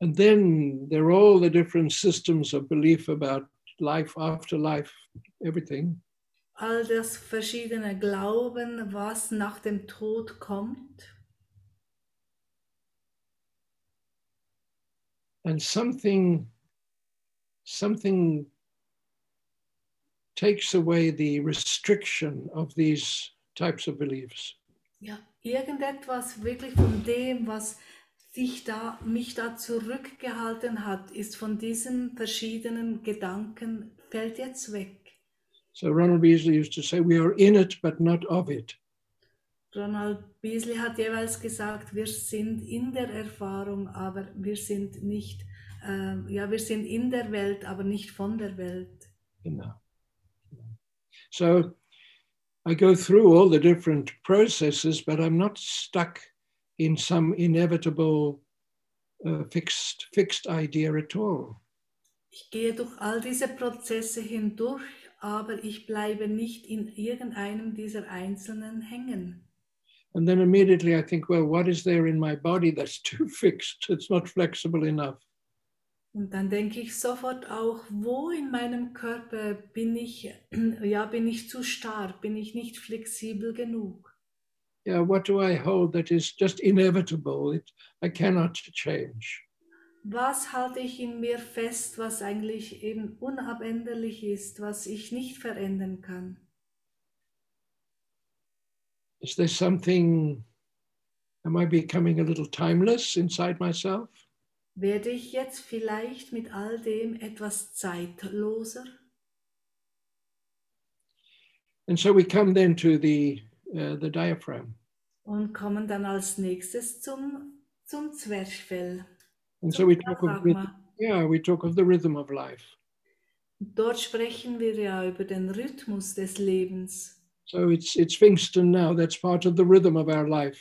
And then there are all the different systems of belief about life after life, everything. All das verschiedene Glauben, was nach dem Tod kommt. And something, something takes away the restriction of these types of beliefs. Ja, irgendetwas wirklich von dem, was sich da, mich da zurückgehalten hat, ist von diesen verschiedenen Gedanken, fällt jetzt weg. So Ronald Beasley used to say, We are in it, but not of it. Ronald Beasley hat jeweils gesagt, wir sind in der Erfahrung, aber wir sind nicht, äh, ja, wir sind in der Welt, aber nicht von der Welt. Know. So I go through all the different processes, but I'm not stuck in some inevitable uh, fixed fixed idea at all. Ich gehe durch all diese Prozesse hindurch, aber ich bleibe nicht in irgendeinem dieser einzelnen hängen. And then immediately I think, well, what is there in my body that's too fixed? It's not flexible enough. Und dann denke ich sofort auch, wo in meinem Körper bin ich, ja, bin ich zu stark, bin ich nicht flexibel genug. Yeah, what do I hold that is just inevitable? It, I cannot change. Was halte ich in mir fest, was eigentlich eben unabänderlich ist, was ich nicht verändern kann? Is there something, am I becoming a little timeless inside myself? Werde ich jetzt vielleicht mit all dem etwas zeitloser? And so we come then to the, uh, the diaphragm. Und kommen dann als nächstes zum zum Zwerchfell. And so we talk of. Yeah, we talk of the rhythm of life. Dort sprechen wir ja über den Rhythmus des Lebens. So it's it's Pfingsten now. That's part of the rhythm of our life.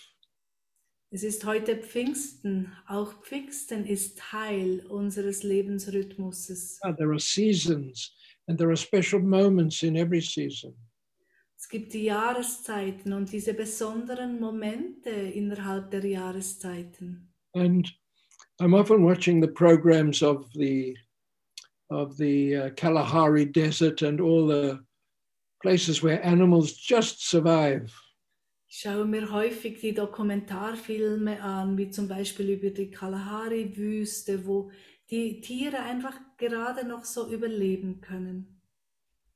Es ist heute Pfingsten. Auch Pfingsten ist Teil unseres Lebensrhythmuses. Ah, there are seasons, and there are special moments in every season. Es gibt die Jahreszeiten und diese besonderen Momente innerhalb der Jahreszeiten. And I'm often watching the programs of the of the uh, Kalahari Desert and all the places where animals just survive. Ich schaue mir häufig die Dokumentarfilme an, wie zum Beispiel über die Kalahari-Wüste, wo die Tiere einfach gerade noch so überleben können.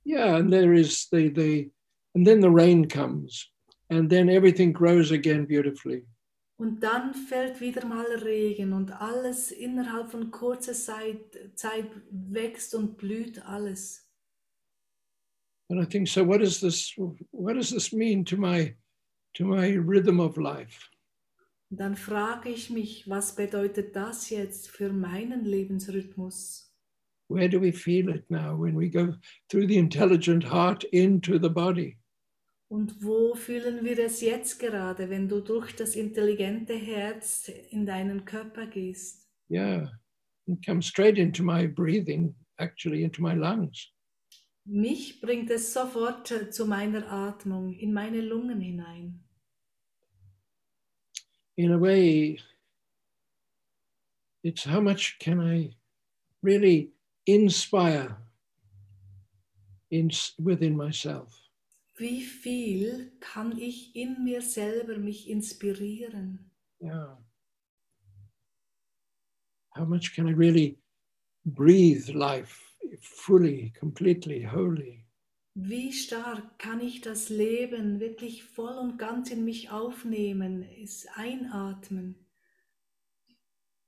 Yeah, and there is the the and then the rain comes, and then everything grows again beautifully. Und dann fällt wieder mal Regen und alles innerhalb von kurzer Zeit, Zeit wächst und blüht alles. And I think so. What does this? What does this mean to my to my rhythm of life? Dann frage ich mich, was bedeutet das jetzt für meinen Lebensrhythmus? Where do we feel it now when we go through the intelligent heart into the body? Und wo fühlen wir es jetzt gerade, wenn du durch das intelligente Herz in deinen Körper gehst? Yeah, and come straight into my breathing, actually into my lungs. Mich bringt es sofort zu meiner Atmung, in meine Lungen hinein. In a way, it's how much can I really inspire in within myself. Wie viel kann ich in mir selber mich inspirieren? Yeah. How much can I really breathe life fully, completely, wholly? Wie stark kann ich das Leben wirklich voll und ganz in mich aufnehmen, es einatmen?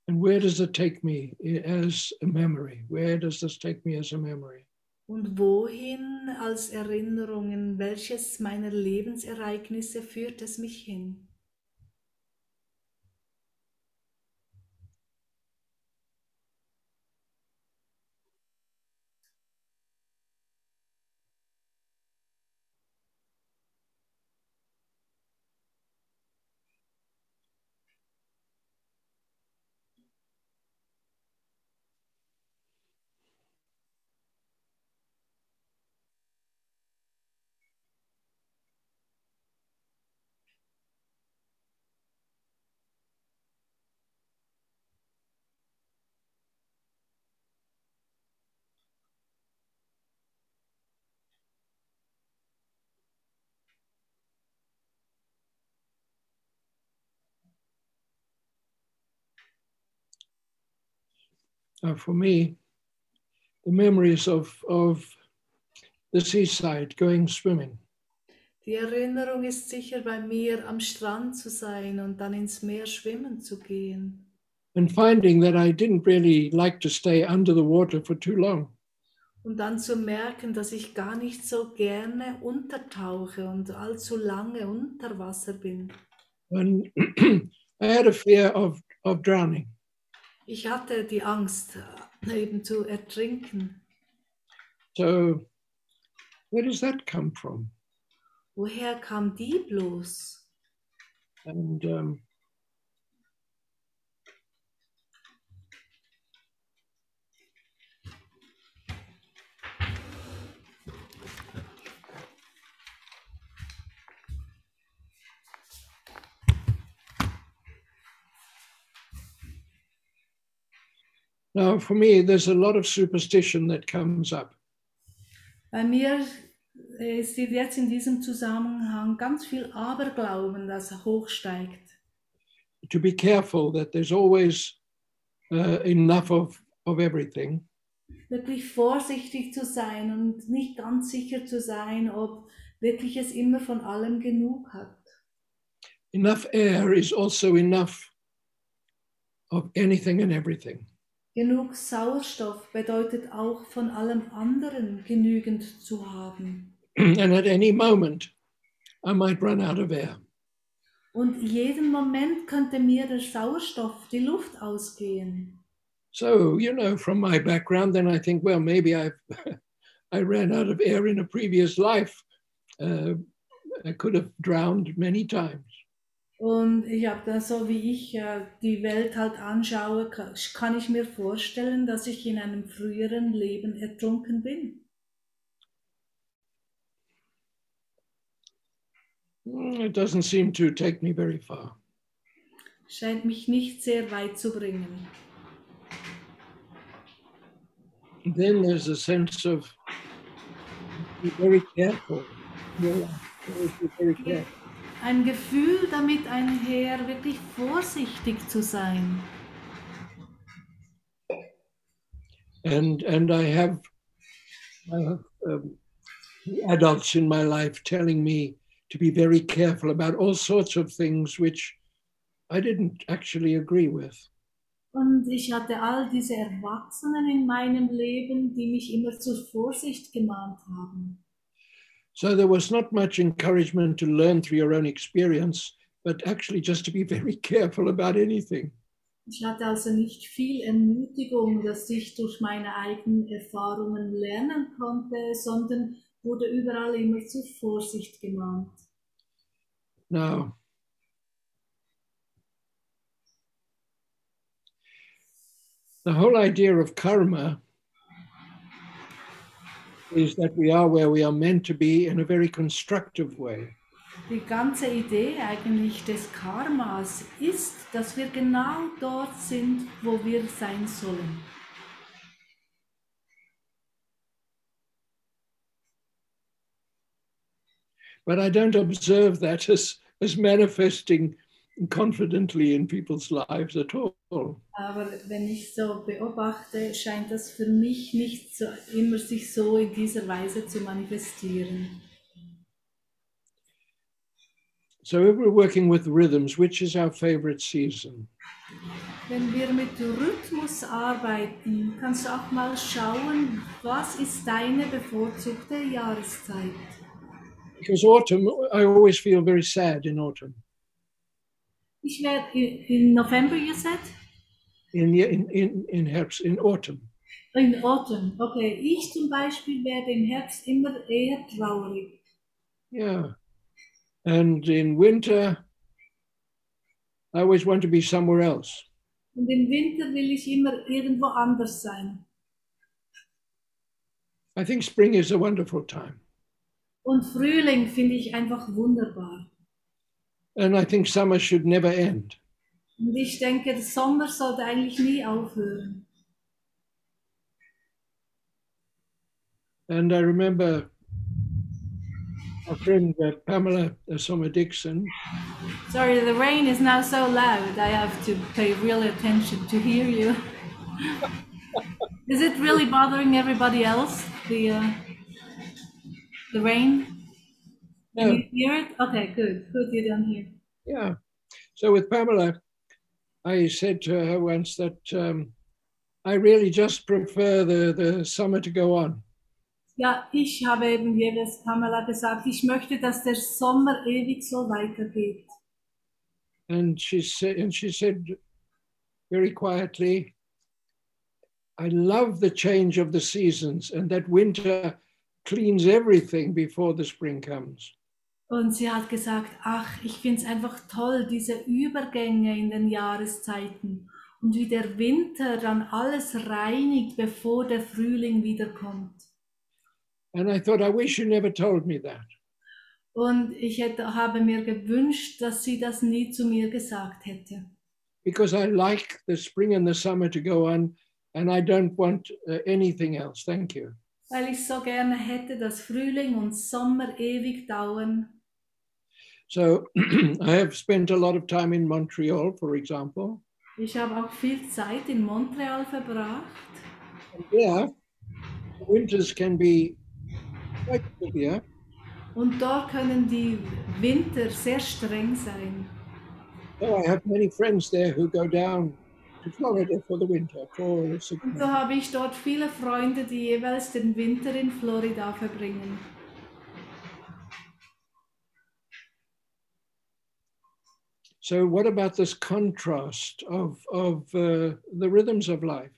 And where does it take me as a memory? Where does this take me as a memory? Und wohin als Erinnerungen, welches meiner Lebensereignisse führt es mich hin? Uh, for me, the memories of, of the seaside, going swimming. Die Erinnerung ist sicher bei mir, am Strand zu sein und dann ins Meer schwimmen zu gehen. And finding that I didn't really like to stay under the water for too long. Und dann zu merken, dass ich gar nicht so gerne untertauche und allzu lange unter Wasser bin. And I had a fear of, of drowning. Ich hatte die Angst, äh, eben zu ertrinken. So, where does that come from? Woher kam die bloß? And um, now, for me, there's a lot of superstition that comes up. Bei mir äh, steht jetzt in diesem Zusammenhang ganz viel Aberglauben, das hochsteigt. To be careful that there's always uh, enough of, of everything. Wirklich vorsichtig zu sein und nicht ganz sicher zu sein, ob wirklich es immer von allem genug hat. Enough air is also enough of anything and everything. Genug Sauerstoff bedeutet auch von allem anderen genügend zu haben. and at any moment, I might run out of air. Und jeden Moment könnte mir der Sauerstoff, die Luft ausgehen. So, you know, from my background, then I think, well, maybe I I ran out of air in a previous life. Uh, I could have drowned many times. Und ich habe da so, wie ich äh, die Welt halt anschaue, ka- kann ich mir vorstellen, dass ich in einem früheren Leben ertrunken bin. Mm, It doesn't seem to take me very far. Scheint mich nicht sehr weit zu bringen. Then there's a sense of be very careful. be very careful. Ein Gefühl damit einher, wirklich vorsichtig zu sein. and and I have, I have um, adults in my life telling me to be very careful about all sorts of things which I didn't actually agree with. Und ich hatte all diese Erwachsenen in meinem Leben, die mich immer zur Vorsicht gemahnt haben. So there was not much encouragement to learn through your own experience, but actually just to be very careful about anything. Ich hatte also nicht viel Ermutigung, dass ich durch meine eigenen Erfahrungen lernen konnte, sondern wurde überall immer zur Vorsicht gemahnt. Now, the whole idea of karma is that we are where we are meant to be in a very constructive way. Die ganze Idee eigentlich des Karmas ist, dass wir genau dort sind, wo wir sein sollen. But I don't observe that as, as manifesting confidently in people's lives at all. Aber wenn ich so beobachte, scheint das für mich nicht so, immer sich so in dieser Weise zu manifestieren. So if we're working with rhythms, which is our favorite season? Wenn wir mit Rhythmus arbeiten, kannst du auch mal schauen, was ist deine bevorzugte Jahreszeit? Because autumn, I always feel very sad in autumn. Ich werde in November, you said? In, in, in, in Herbst, in autumn. In Autumn, okay. Ich zum Beispiel werde im Herbst immer eher traurig. Yeah. And in winter, I always want to be somewhere else. Und im Winter will ich immer irgendwo anders sein. I think spring is a wonderful time. Und Frühling finde ich einfach wunderbar. And I think summer should never end. Und ich denke, der Sommer sollte eigentlich nie aufhören. And I remember our friend uh, Pamela uh, Sommer Dixon, Sorry, the rain is now so loud. I have to pay real attention to hear you. is it really bothering everybody else? The uh, the rain? Can you hear it? Okay, good. Good, you don't hear. Yeah. So with Pamela, I said to her once that um, I really just prefer the, the summer to go on. Ja, ich habe eben jedes Pamela gesagt, ich möchte, dass der Sommer ewig so weitergeht. And she said, and she said very quietly, I love the change of the seasons and that winter cleans everything before the spring comes. Und sie hat gesagt, ach, ich finde es einfach toll, diese Übergänge in den Jahreszeiten und wie der Winter dann alles reinigt, bevor der Frühling wiederkommt. And I thought, I wish you never told me that. Und ich hätte, habe mir gewünscht, dass sie das nie zu mir gesagt hätte. because I like the spring and the summer to go on, and I don't want uh, anything else. Thank you. Weil ich so gerne hätte, dass Frühling und Sommer ewig dauern. So I have spent a lot of time in Montreal, for example. Ich habe auch viel Zeit in Montreal verbracht. And there, the winters can be quite severe, Und dort können die Winter sehr streng sein. so I have many friends there who go down to Florida for the winter for Und so habe ich dort viele Freunde, die jeweils den Winter in Florida verbringen. So, what about this contrast of, of uh, the rhythms of life?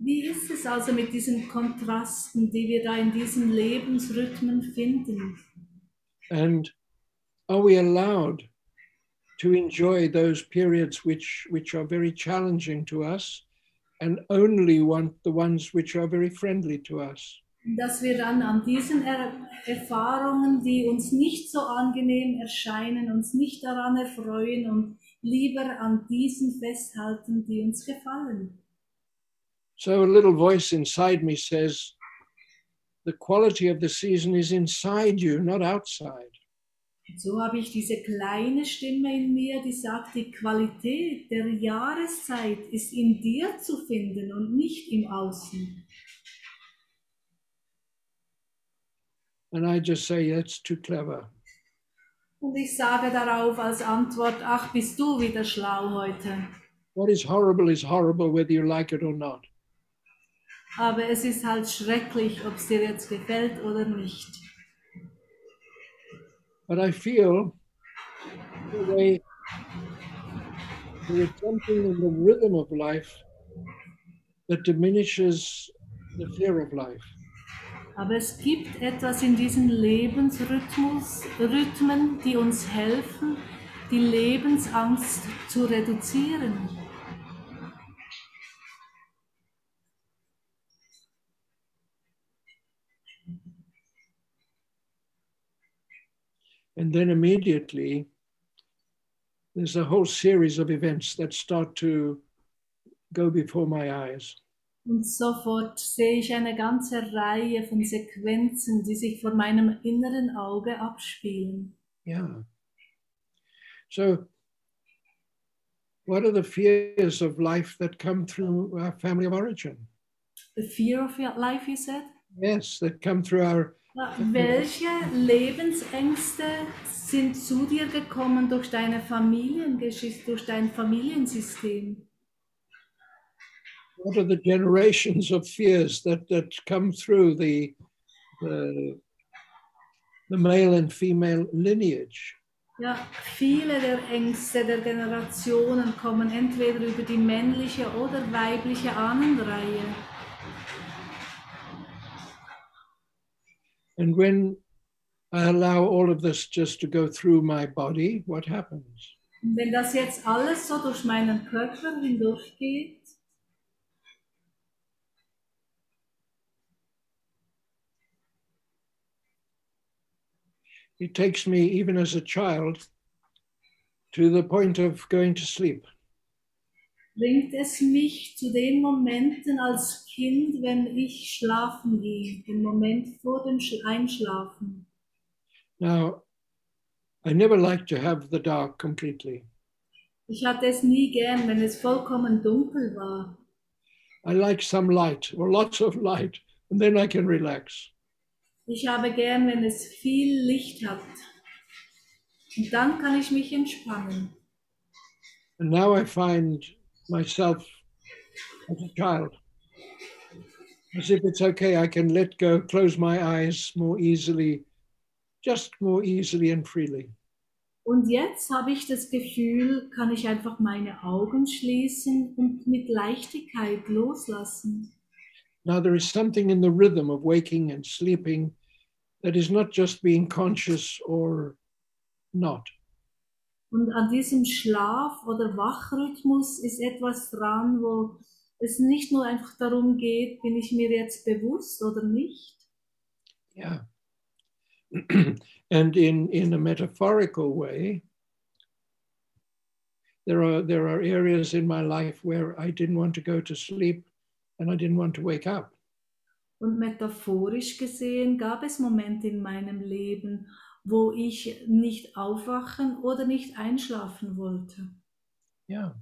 Wie ist es also mit diesen Kontrasten, die wir da in diesen Lebensrhythmen finden? And are we allowed to enjoy those periods which, which are very challenging to us and only want the ones which are very friendly to us? Dass wir dann an diesen er Erfahrungen, die uns nicht so angenehm erscheinen, uns nicht daran erfreuen und lieber an diesen festhalten, die uns gefallen. So a little voice inside me says, the quality of the season is inside you, not outside. So habe ich diese kleine Stimme in mir, die sagt, die Qualität der Jahreszeit ist in dir zu finden und nicht im Außen. And I just say, that's too clever. Und ich sage darauf als Antwort, ach, bist du wieder schlau heute. What is horrible is horrible whether you like it or not. Aber es ist halt schrecklich, ob es dir jetzt gefällt oder nicht. But I feel the way there is something in the rhythm of life that diminishes the fear of life. Aber es gibt etwas in diesen Lebensrhythmus, Rhythmen, die uns helfen, die Lebensangst zu reduzieren. And then immediately, there's a whole series of events that start to go before my eyes. Und sofort sehe ich eine ganze Reihe von Sequenzen, die sich vor meinem inneren Auge abspielen. Yeah. So, what are the fears of life that come through our family of origin? The fear of life, you said? Yes, that come through our Ja, Welche Lebensängste sind zu dir gekommen durch deine Familiengeschichte, durch dein Familiensystem? What are the generations of fears that that come through the the, the male and female lineage? Ja, viele der Ängste der Generationen kommen entweder über die männliche oder weibliche Ahnenreihe. And when I allow all of this just to go through my body, what happens? Wenn das jetzt alles so durch meinen Körper hindurchgeht, It takes me, even as a child, to the point of going to sleep. bringt es mich zu den Momenten als Kind, wenn ich schlafen gehe, den Moment vor dem Einschlafen. Now, I never like to have the dark completely. Ich hatte es nie gern, wenn es vollkommen dunkel war. I like some light or lots of light, and then I can relax. Ich habe gern, wenn es viel Licht hat. Und dann kann ich mich entspannen. And now I find myself as a child. As if it's okay, I can let go, close my eyes more easily, just more easily and freely. Und jetzt habe ich das Gefühl, kann ich einfach meine Augen schließen und mit Leichtigkeit loslassen. Now, there is something in the rhythm of waking and sleeping that is not just being conscious or not. Und an diesem Schlaf- oder Wachrhythmus ist etwas dran, wo es nicht nur einfach darum geht, bin ich mir jetzt bewusst oder nicht. Yeah. and in, in a metaphorical way, there are, there are areas in my life where I didn't want to go to sleep and I didn't want to wake up. Und metaphorisch gesehen gab es Momente in meinem Leben, wo ich nicht aufwachen oder nicht einschlafen wollte. Yeah.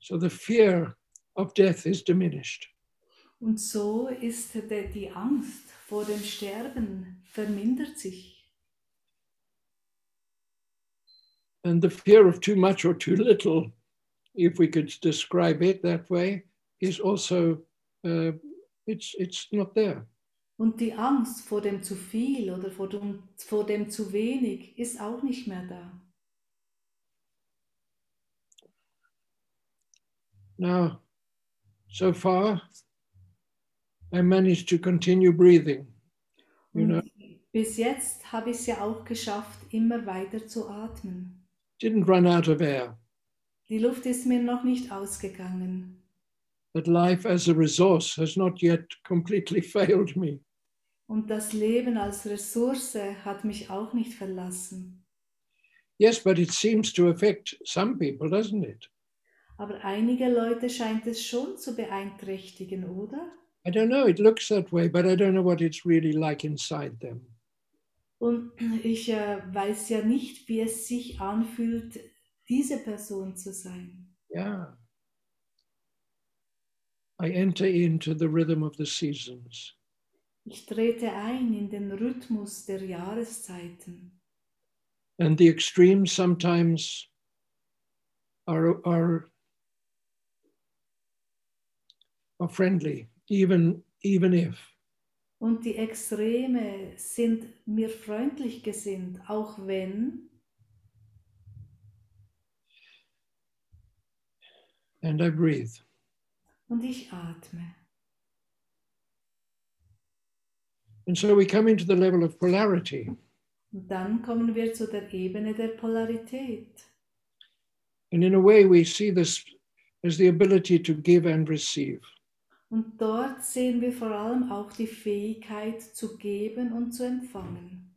So the fear of death is diminished. Und so ist die Angst vor dem Sterben vermindert sich. And the fear of too much or too little, if we could describe it that way, is also uh, it's it's not there. Und die Angst vor dem zu viel oder vor dem, vor dem zu wenig ist auch nicht mehr da. Now, so far, I managed to continue breathing. You know, bis jetzt habe ich es ja auch geschafft, immer weiter zu atmen. didn't run out of air. Die Luft ist mir noch nicht ausgegangen. That life as a resource has not yet completely failed me. Und das Leben als Ressource hat mich auch nicht verlassen. Yes, but it seems to affect some people, doesn't it? Aber einige Leute scheint es schon zu beeinträchtigen, oder? I don't know, it looks that way, but I don't know what it's really like inside them. Und ich äh, weiß ja nicht, wie es sich anfühlt, diese Person zu sein. Yeah. I enter into the rhythm of the seasons. Ich trete ein in den Rhythmus der Jahreszeiten. And the extremes sometimes are, are, are friendly, even, even if. Und die Extreme sind mir freundlich gesinnt, auch wenn, And I breathe. und ich atme. And so we come into the level of polarity. Und dann kommen wir zu der Ebene der Polarität. And in a way, we see this as the ability to give and receive. Und dort sehen wir vor allem auch die Fähigkeit zu geben und zu empfangen.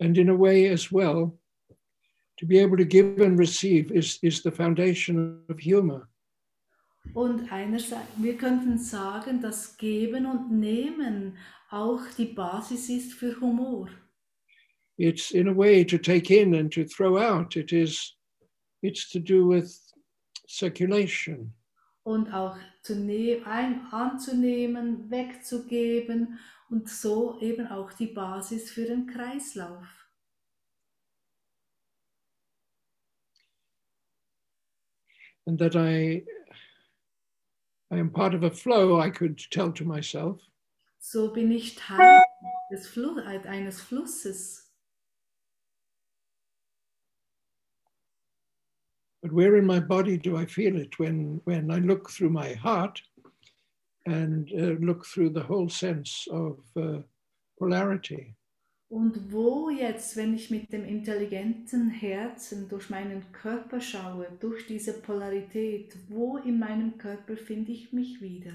And in a way, as well, to be able to give and receive is, is the foundation of humor. Und einerseits, wir könnten sagen, dass Geben und Nehmen auch die Basis ist für Humor. It's in a way to take in and to throw out. It is, it's to do with circulation. Und auch zu ein anzunehmen, wegzugeben und so eben auch die Basis für den Kreislauf. And that I, I am part of a flow, I could tell to myself. So bin ich Teil des Flu eines Flusses. But where in my body do I feel it when, when I look through my heart and uh, look through the whole sense of uh, polarity? Und wo jetzt, wenn ich mit dem intelligenten Herzen durch meinen Körper schaue, durch diese Polarität, wo in meinem Körper finde ich mich wieder?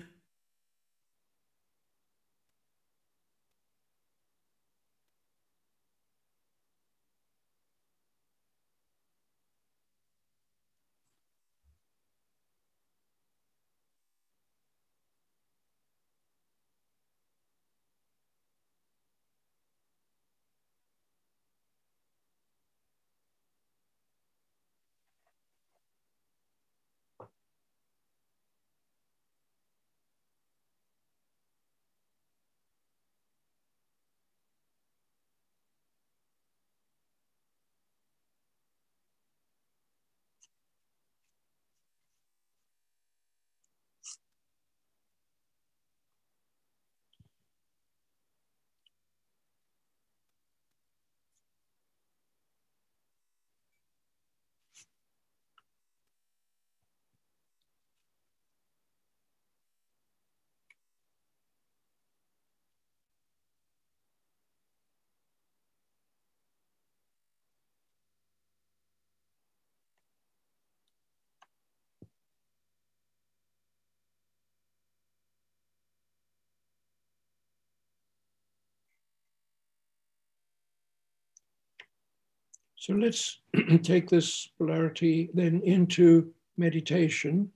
So let's take this polarity then into meditation,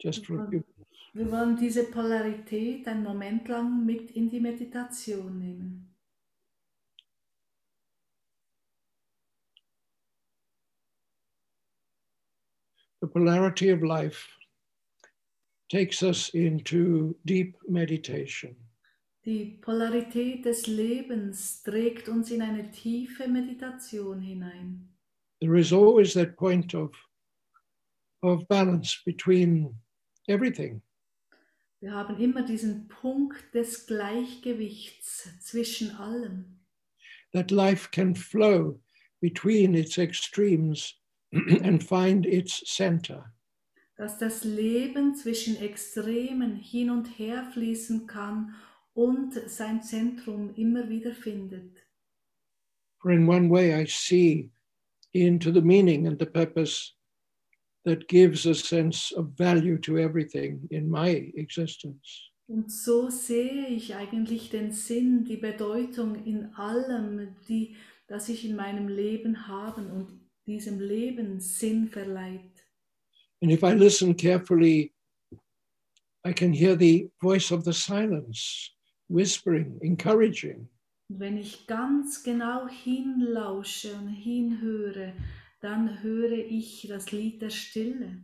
just for a few. Wir wollen diese Polarität einen Moment lang mit in die Meditation nehmen. The polarity of life takes us into deep meditation. Die Polarität des Lebens trägt uns in eine tiefe Meditation hinein. there is always that point of, of balance between everything. Wir haben immer diesen Punkt des Gleichgewichts zwischen allem. That life can flow between its extremes and find its center. Dass das Leben zwischen Extremen hin und her fließen kann und sein Zentrum immer wieder findet. For in one way, I see into the meaning and the purpose that gives a sense of value to everything in my existence. Und so sehe ich eigentlich den Sinn, die Bedeutung in allem, die, das ich in meinem Leben habe und diesem Leben Sinn verleiht. And if I listen carefully, I can hear the voice of the silence whispering, encouraging. Wenn ich ganz genau hinlausche und hinhöre, dann höre ich das Lied der Stille.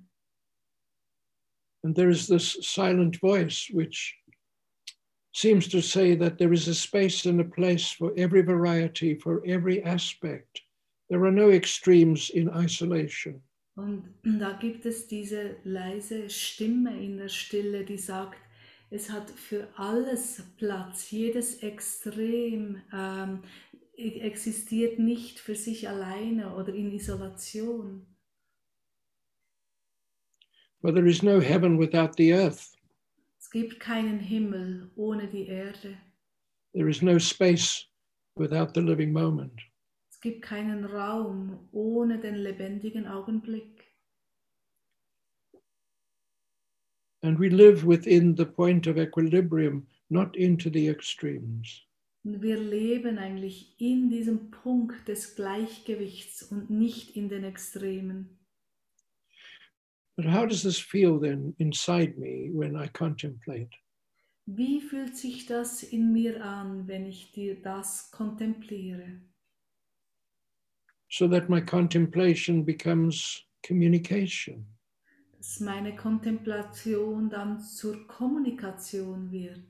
And there is this silent voice which seems to say that there is a space and a place for every variety, for every aspect. There are no extremes in isolation. Und da gibt es diese leise Stimme in der Stille, die sagt, es hat für alles Platz, jedes Extrem ähm, existiert nicht für sich alleine oder in Isolation. For there is no heaven without the earth. Es gibt keinen Himmel ohne die Erde. There is no space without the living moment. Es gibt keinen Raum ohne den lebendigen Augenblick. And we live within the point of equilibrium, not into the extremes. Und wir leben eigentlich in diesem Punkt des Gleichgewichts und nicht in den Extremen. But how does this feel then inside me when I contemplate? Wie fühlt sich das in mir an, wenn ich dir das kontempliere? So that my contemplation becomes communication. Dass meine Kontemplation dann zur Kommunikation wird.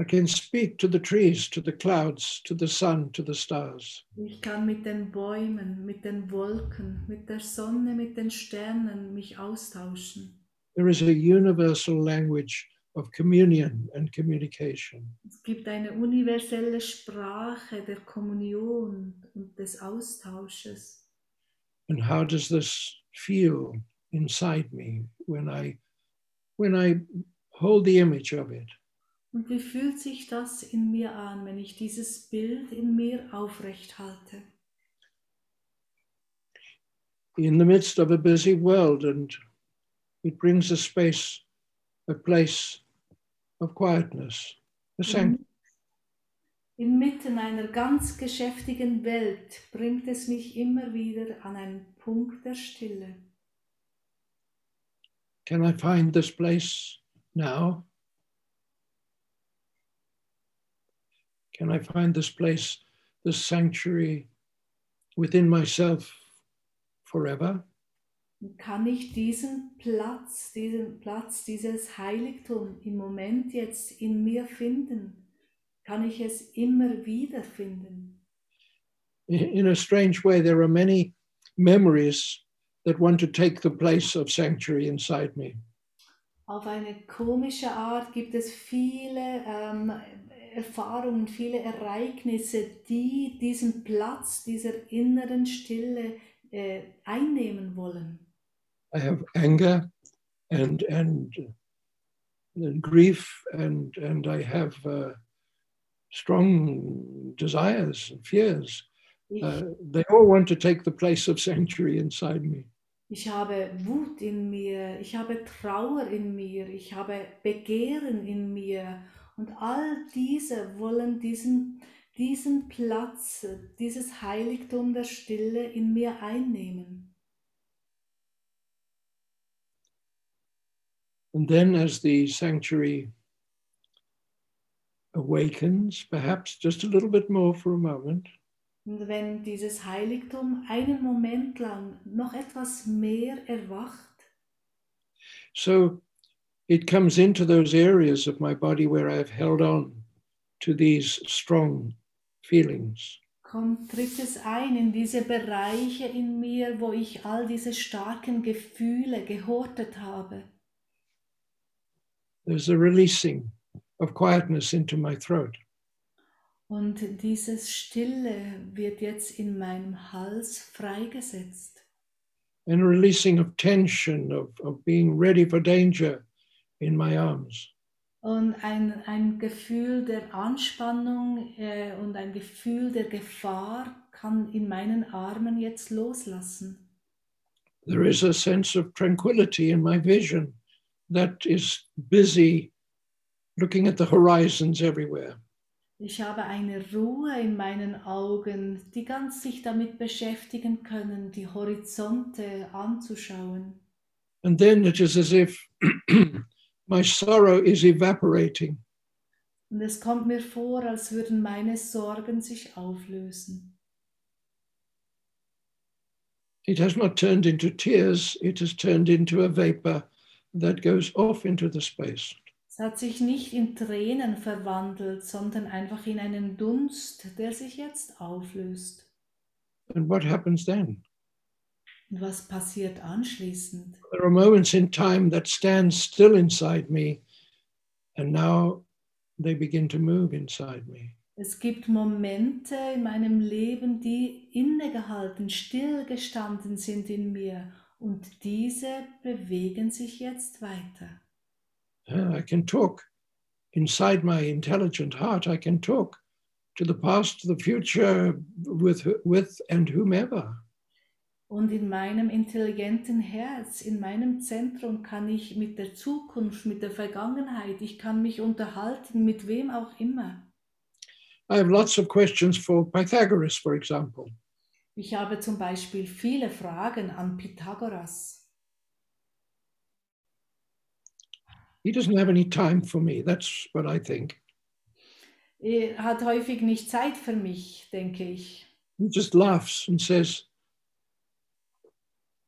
I can speak to the trees, to the clouds, to the sun, to the stars. Ich kann mit den Bäumen, mit den Wolken, mit der Sonne, mit den Sternen mich austauschen. There is a universal language of communion and communication. Es gibt eine universelle Sprache der Kommunion und des Austausches. And how does this feel inside me when I when I hold the image of it? Und wie fühlt sich das in mir an, wenn ich dieses Bild in mir aufrecht halte? In the midst of a busy world, and it brings a space, a place of quietness, a sanctuary. Inmitten einer ganz geschäftigen Welt bringt es mich immer wieder an einen Punkt der Stille. Can I find this place now? Can I find this place, this sanctuary within myself forever? Kann ich diesen Platz, diesen Platz, dieses Heiligtum im Moment jetzt in mir finden? Kann ich es immer wieder finden? In in a strange way, there are many memories that want to take the place of sanctuary inside me. Auf eine komische Art gibt es viele ähm, Erfahrungen, viele Ereignisse, die diesen Platz dieser inneren Stille äh, einnehmen wollen. I have anger and and, and grief and and I have uh, strong desires and fears. Uh, they all want to take the place of sanctuary inside me. ich habe Wut in mir, ich habe Trauer in mir, ich habe Begehren in mir und all diese wollen diesen, diesen Platz, dieses Heiligtum der Stille in mir einnehmen. And then, as the sanctuary awakens, perhaps just a little bit more for a moment, Und wenn dieses Heiligtum einen Moment lang noch etwas mehr erwacht, so it comes into those areas of my body where I've held on to these strong feelings. kommt, tritt es ein in diese Bereiche in mir, wo ich all diese starken Gefühle gehortet habe. There's a releasing of quietness into my throat. Und dieses Stille wird jetzt in meinem Hals freigesetzt. and releasing of tension, of, of being ready for danger in my arms. Und ein, ein Gefühl der Anspannung äh, und ein Gefühl der Gefahr kann in meinen Armen jetzt loslassen. There is a sense of tranquility in my vision that is busy looking at the horizons everywhere. Ich habe eine Ruhe in meinen Augen, die ganz sich damit beschäftigen können, die Horizonte anzuschauen. And then it is as if my sorrow is evaporating. Und es kommt mir vor, als würden meine Sorgen sich auflösen. It has not turned into tears, it has turned into a vapor that goes off into the space. Es hat sich nicht in Tränen verwandelt, sondern einfach in einen Dunst, der sich jetzt auflöst. And what happens then? Und was passiert anschließend? There are moments in time that stand still inside me, and now they begin to move inside me. Es gibt Momente in meinem Leben, die innegehalten, stillgestanden sind in mir und diese bewegen sich jetzt weiter. I can talk inside my intelligent heart, I can talk to the past, to the future, with, with and whomever. Und in meinem intelligenten Herz, in meinem Zentrum kann ich mit der Zukunft, mit der Vergangenheit, ich kann mich unterhalten, mit wem auch immer. I have lots of questions for Pythagoras, for example. Ich habe zum Beispiel viele Fragen an Pythagoras. He doesn't have any time for me. That's what I think. Er hat häufig nicht Zeit für mich, denke ich. He just laughs and says,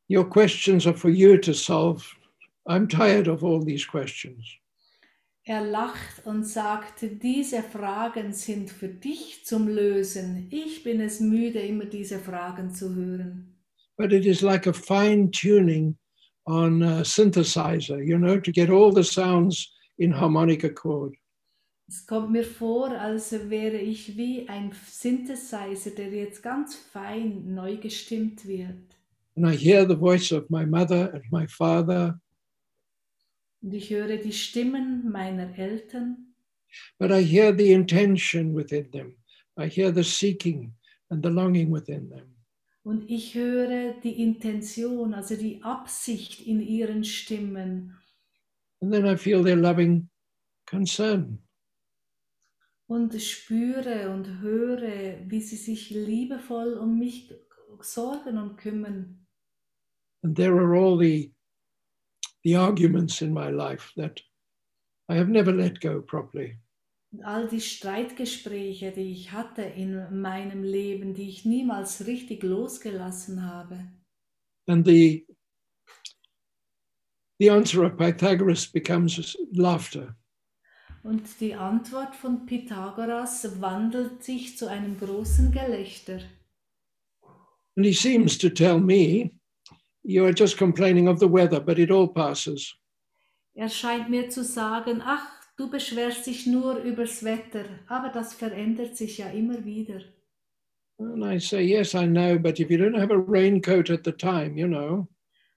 Your questions are for you to solve. I'm tired of all these questions. Er lacht und sagt, diese Fragen sind für dich zum Lösen. Ich bin es müde, immer diese Fragen zu hören. But it is like a fine tuning on a synthesizer, you know, to get all the sounds in harmonic accord. Es kommt mir vor, als wäre ich wie ein Synthesizer, der jetzt ganz fein neu gestimmt wird. And I hear the voice of my mother and my father, Und ich höre die Stimmen meiner Eltern, but I hear the intention within them. I hear the seeking and the longing within them. Und ich höre die Intention, also die Absicht in ihren Stimmen. And then I feel their loving concern. Und spüre und höre, wie sie sich liebevoll um mich sorgen und kümmern. And there are all the, the arguments in my life that I have never let go properly. All die Streitgespräche, die ich hatte in meinem Leben, die ich niemals richtig losgelassen habe. And the, the answer of Pythagoras becomes laughter. Und die Antwort von Pythagoras wandelt sich zu einem großen Gelächter. And he seems to tell me, You are just complaining of the weather, but it all passes. Er scheint mir zu sagen, ach, du beschwerst dich nur übers Wetter, aber das verändert sich ja immer wieder. And I say, Yes, I know, but if you don't have a raincoat at the time, you know,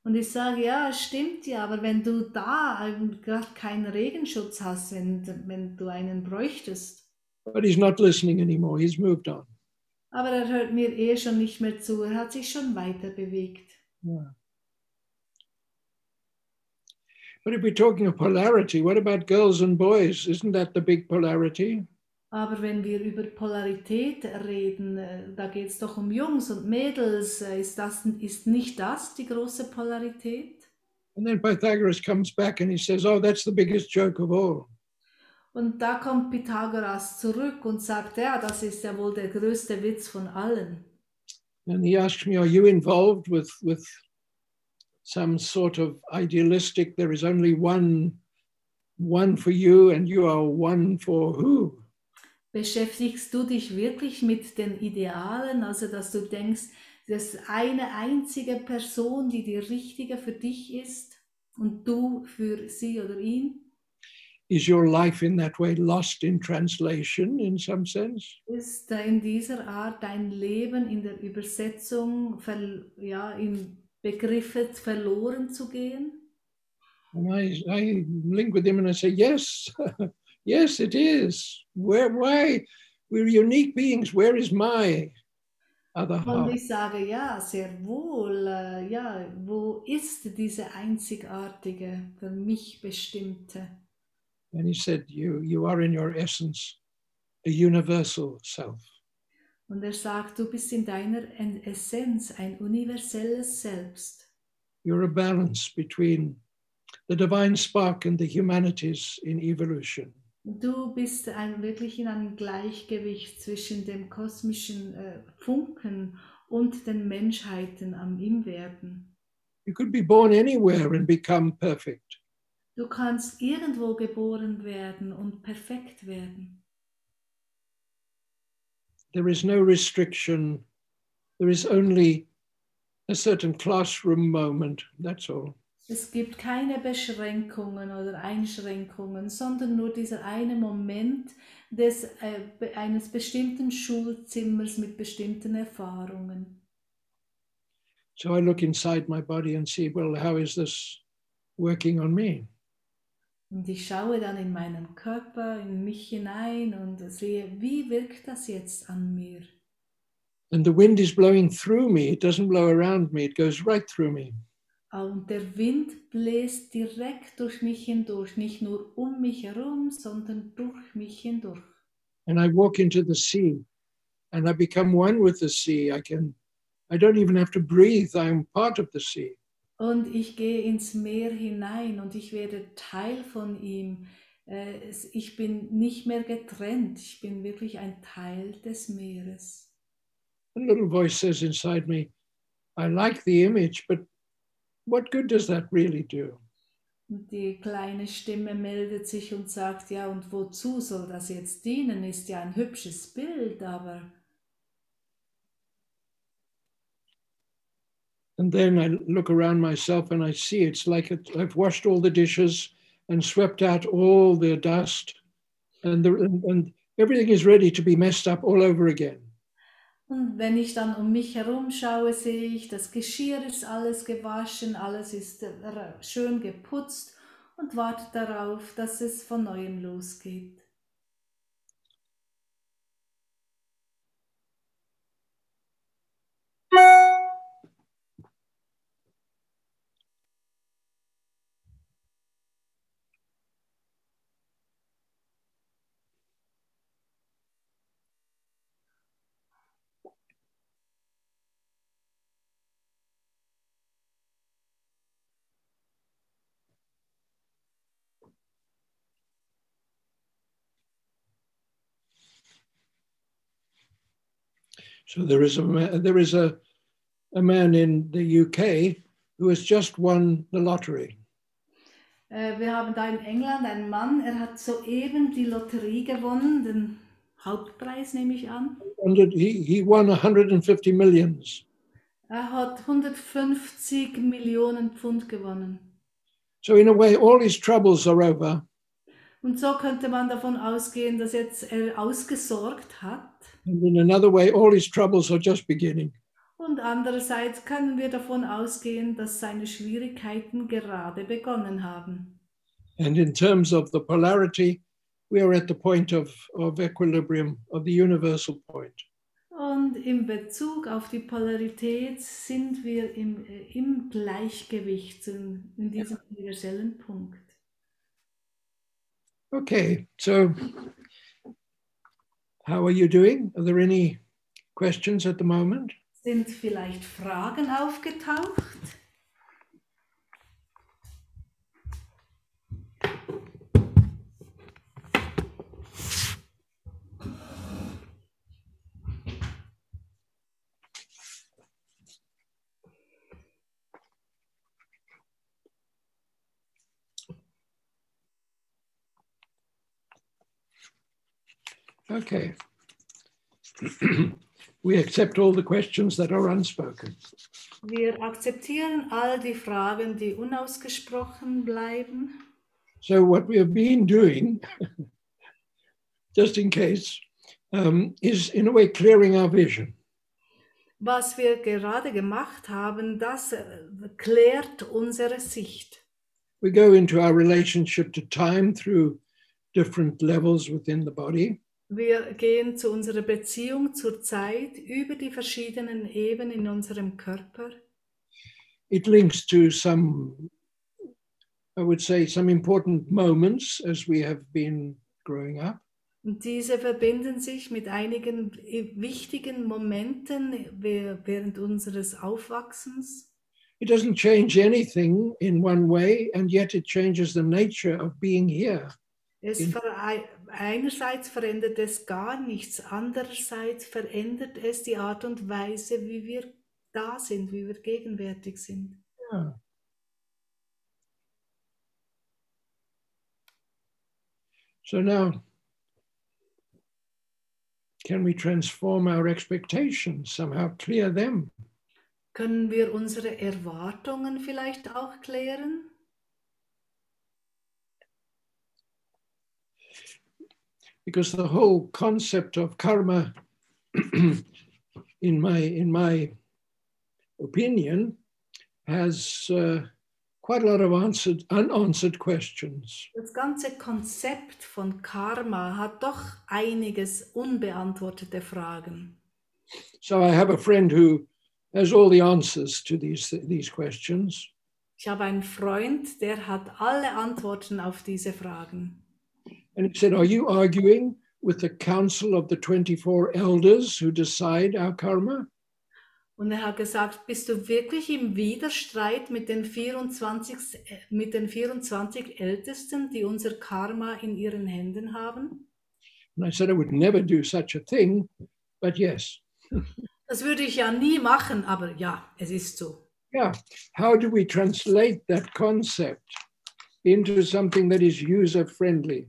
Und ich sage, ja, es stimmt ja, aber wenn du da gerade keinen Regenschutz hast, wenn, wenn du einen bräuchtest. but he's not listening anymore. He's moved on. Aber er hört mir eh schon nicht mehr zu, er hat sich schon weiter bewegt. Yeah. But if we're talking of polarity, what about girls and boys? Isn't that the big polarity? Aber wenn wir über Polarität reden, äh, da geht es doch um Jungs und Mädels. Äh, Ist, das, ist nicht das die große Polarität? And then Pythagoras comes back and he says, Oh, that's the biggest joke of all. Und da kommt Pythagoras zurück und sagt, ja, das ist ja wohl der größte Witz von allen. And he asks me, Are you involved with, with some sort of idealistic, there is only one, one for you and you are one for who? Beschäftigst du dich wirklich mit den Idealen, also dass du denkst, dass eine einzige Person, die die richtige für dich ist und du für sie oder ihn? Is your life in that way lost in translation in some sense? Ist da in dieser Art dein Leben in der Übersetzung ja, in Begriffe verloren zu gehen? And I, I link with him and I say, yes, yes, it is. Where, why? We're unique beings. Where is my other Und half? ich sage, ja, sehr wohl, äh, ja, wo ist diese einzigartige, für mich bestimmte? And he said, you, you are in your essence a universal self. Und er sagt, du bist in deiner En- Essenz ein universelles Selbst. You're a balance between the divine spark and the humanities in evolution. Du bist ein, wirklich in einem Gleichgewicht zwischen dem kosmischen äh, Funken und den Menschheiten am Imwerden. You could be born anywhere and become perfect. Du kannst irgendwo geboren werden und perfekt werden. There is no restriction. There is only a certain classroom moment. That's all. Es gibt keine Beschränkungen oder Einschränkungen, sondern nur dieser eine Moment des, äh, eines bestimmten Schulzimmers mit bestimmten Erfahrungen. So I look inside my body and see, well, how is this working on me? Und ich schaue dann in meinen Körper, in mich hinein und sehe, wie wirkt das jetzt an mir? And the wind is blowing through me. It doesn't blow around me, it goes right through me. Ah, Und der Wind bläst direkt durch mich hindurch, nicht nur um mich herum, sondern durch mich hindurch. And I walk into the sea and I become one with the sea. I can, I don't even have to breathe. I'm part of the sea. Und ich gehe ins Meer hinein und ich werde Teil von ihm. Äh, Ich bin nicht mehr getrennt, ich bin wirklich ein Teil des Meeres. A little voice says inside me, I like the image, but what good does that really do? Die kleine Stimme meldet sich und sagt, ja, und wozu soll das jetzt dienen? Ist ja ein hübsches Bild, aber And then I look around myself and I see it's like it, I've washed all the dishes and swept out all the dust, and, the, and, and everything is ready to be messed up all over again. Und wenn ich dann um mich herum schaue, sehe ich, das Geschirr ist alles gewaschen, alles ist äh, schön geputzt und wartet darauf, dass es von neuem losgeht. So there is a there is a a man in the UK who has just won the lottery, Äh, wir haben da in England einen Mann, er hat soeben die Lotterie gewonnen, den Hauptpreis nehme ich an. he he won 150 millions. Er hat 150 Millionen Pfund gewonnen. So in a way, all his troubles are over, Und so könnte man davon ausgehen, dass jetzt er ausgesorgt hat. And in another way, all his troubles are just beginning. Und andererseits können wir davon ausgehen, dass seine Schwierigkeiten gerade begonnen haben. And in terms of the polarity, we are at the point of, of equilibrium, of the universal point. Und in Bezug auf die Polarität sind wir im, äh, im Gleichgewicht, in, in diesem universellen Punkt. Okay, so how are you doing? Are there any questions at the moment? Sind vielleicht Fragen aufgetaucht? Okay. we accept all the questions that are unspoken. Wir akzeptieren all die Fragen, die unausgesprochen bleiben. So, what we have been doing, just in case, um, is in a way clearing our vision. Was wir gerade gemacht haben, das äh, klärt unsere Sicht. We go into our relationship to time through different levels within the body. Wir gehen zu unserer Beziehung zur Zeit über die verschiedenen Ebenen in unserem Körper. It links to some, I would say, some important moments as we have been growing up. Und diese verbinden sich mit einigen wichtigen Momenten während unseres Aufwachsens. It doesn't change anything in one way, and yet it changes the nature of being here. Es einerseits verändert es gar nichts, andererseits verändert es die Art und Weise, wie wir da sind, wie wir gegenwärtig sind. Yeah. So now, can we transform our expectations, somehow clear them? Können wir unsere Erwartungen vielleicht auch klären? Because the whole concept of karma, in my in my opinion, has uh, quite a lot of answered unanswered questions. Das ganze Konzept von Karma hat doch einiges unbeantwortete Fragen. So I have a friend who has all the answers to these these questions. Ich habe einen Freund, der hat alle Antworten auf diese Fragen. And he said, Are you arguing with the council of the 24 elders who decide our karma? Und er hat gesagt, bist du wirklich im Widerstreit mit den 24, mit den 24 Ältesten, die unser Karma in ihren Händen haben? And I said I would never do such a thing, but yes. Das würde ich ja nie machen, aber ja, es ist so. Yeah. How do we translate that concept into something that is user friendly?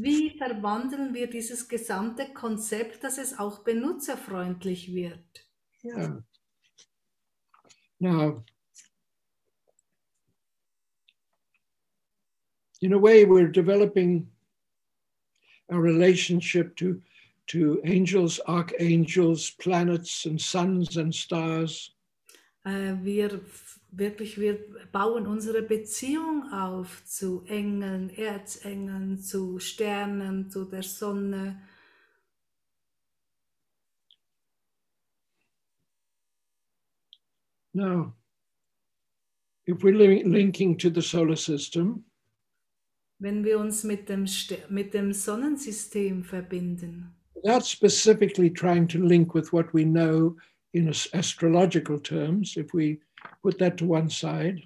Wie verwandeln wir dieses gesamte Konzept, dass es auch benutzerfreundlich wird? Yeah. Now, in a way, we're developing a relationship to, to angels, archangels, planets, and suns and stars. Uh, wir wirklich, wir bauen unsere Beziehung auf zu Engeln, Erzengeln, zu Sternen, zu der Sonne. Now, if we're linking to the solar system, wenn wir uns mit dem, mit dem Sonnensystem verbinden, without specifically trying to link with what we know in astrological terms, if we put that to one side.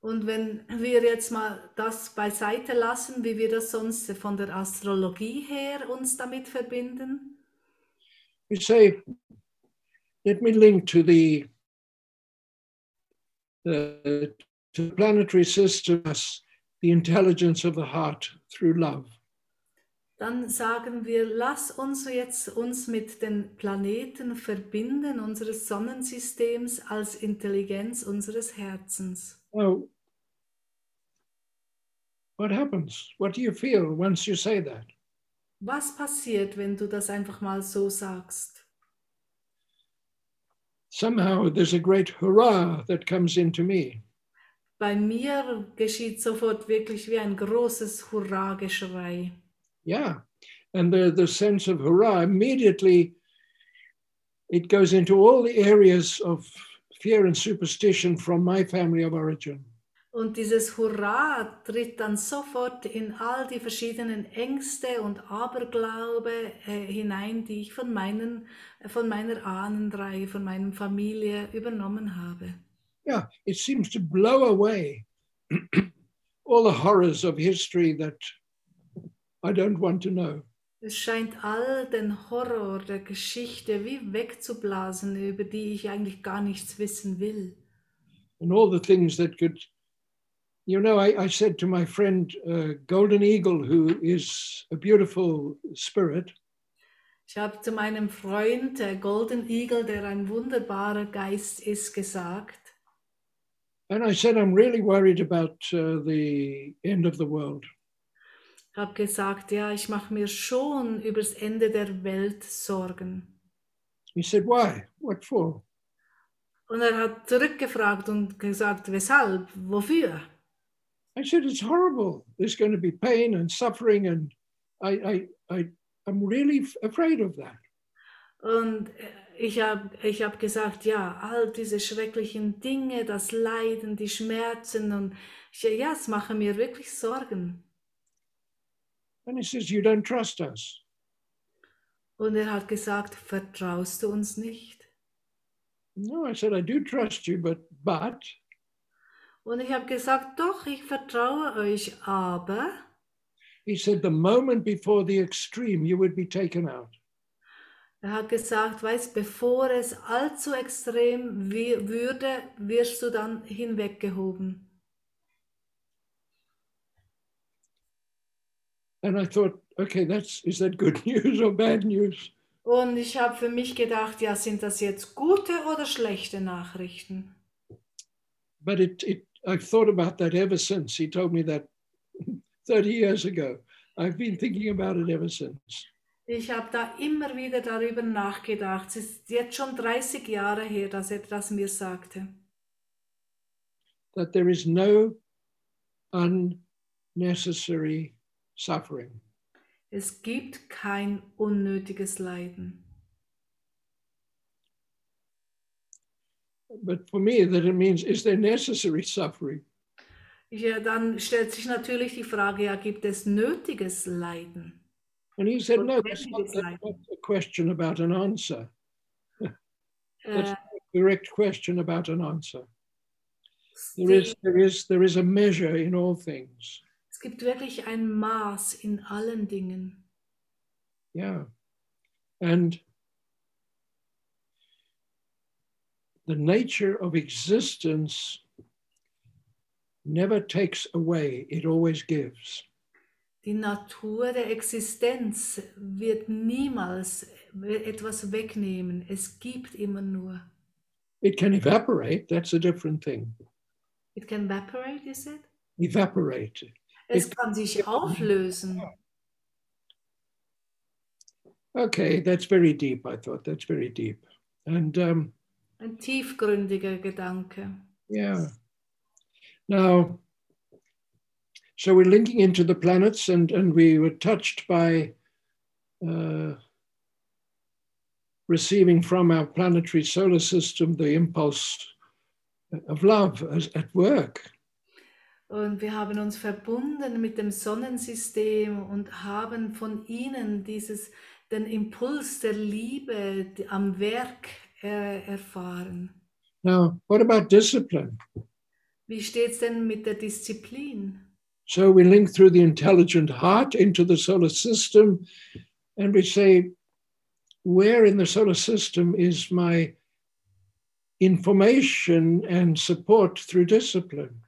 Und wenn wir jetzt mal das beiseite lassen, wie wir das sonst von der Astrologie her uns damit verbinden, we say, let me link to the, the, to the planetary system the intelligence of the heart through love. Dann sagen wir, lass uns jetzt uns mit den Planeten verbinden, unseres Sonnensystems als Intelligenz unseres Herzens. Oh, what happens? What do you feel once you say that? Was passiert, wenn du das einfach mal so sagst? Somehow there's a great hurrah that comes into me. Bei mir geschieht sofort wirklich wie ein großes Hurra-Geschrei. Yeah. And the, the sense of hurrah, immediately it goes into all the areas of fear and superstition from my family of origin. Und dieses Hurra tritt dann sofort in all die verschiedenen Ängste und Aberglaube äh, hinein, die ich von, meinen, von meiner Ahnenreihe, von meiner Familie übernommen habe. Yeah, it seems to blow away all the horrors of history that I don't want to know. Es scheint all den Horror der Geschichte wie wegzublasen, über die ich eigentlich gar nichts wissen will. And all the things that could, you know, I, I said to my friend uh, Golden Eagle, who is a beautiful spirit. Ich habe zu meinem Freund äh, Golden Eagle, der ein wunderbarer Geist ist, gesagt. And I said, I'm really worried about uh, the end of the world. Ich habe gesagt, ja, ich mache mir schon übers Ende der Welt Sorgen. He said, Why? What for? Und er hat zurückgefragt und gesagt, weshalb, wofür? I said, It's horrible. There's going to be pain and suffering, and I, I, I, I'm really afraid of that. Und ich habe ich hab gesagt, ja, all diese schrecklichen Dinge, das Leiden, die Schmerzen und ich, ja, es machen mir wirklich Sorgen. And he says, You don't trust us. Und er hat gesagt, vertraust du uns nicht? No, I said, I do trust you, but, but, Und ich habe gesagt, doch, ich vertraue euch, aber he said, the moment before the extreme, you would be taken out. er hat gesagt, weißt, bevor es allzu extrem würde, wirst du dann hinweggehoben. And I thought, okay, that's is that good news or bad news? Und ich habe für mich gedacht, ja, sind das jetzt gute oder schlechte Nachrichten? But it, it I've thought about that ever since. He told me that 30 years ago. I've been thinking about it ever since. Ich habe da immer wieder darüber nachgedacht. Es ist jetzt schon 30 Jahre her, dass er das mir sagte. That there is no unnecessary suffering. Es gibt kein unnötiges Leiden. But for me, that it means is there necessary suffering? Ja, dann stellt sich natürlich die Frage, ja, gibt es nötiges Leiden? And he said, no, that's not, that's not a question about an answer. That's Äh, a direct question about an answer. There is, there is, there is a measure in all things. Es gibt wirklich ein Maß in allen Dingen. Yeah. And the nature of existence never takes away, it always gives. Die Natur der Existenz wird niemals etwas wegnehmen. Es gibt immer nur. It can evaporate, that's a different thing. It can evaporate, is it? Evaporate. Es kann sich auflösen. Okay, that's very deep, I thought. That's very deep. And um, Ein tiefgründiger Gedanke. yeah. Now, so we're linking into the planets, and, and we were touched by uh, receiving from our planetary solar system the impulse of love as, at work. Und wir haben uns verbunden mit dem Sonnensystem und haben von ihnen dieses, den Impuls der Liebe am Werk äh, erfahren. Now, what about discipline? Wie steht es denn mit der Disziplin? So we link through the intelligent heart into the solar system, and we say, where in the solar system is my information and support through discipline?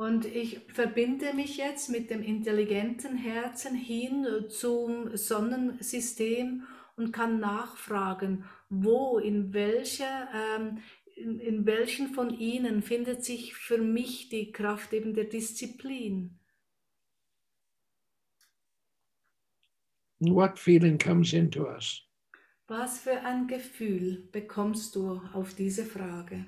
Und ich verbinde mich jetzt mit dem intelligenten Herzen hin zum Sonnensystem und kann nachfragen, wo, in welcher, ähm, in, in welchen von ihnen findet sich für mich die Kraft eben der Disziplin? What feeling comes into us? Was für ein Gefühl bekommst du auf diese Frage?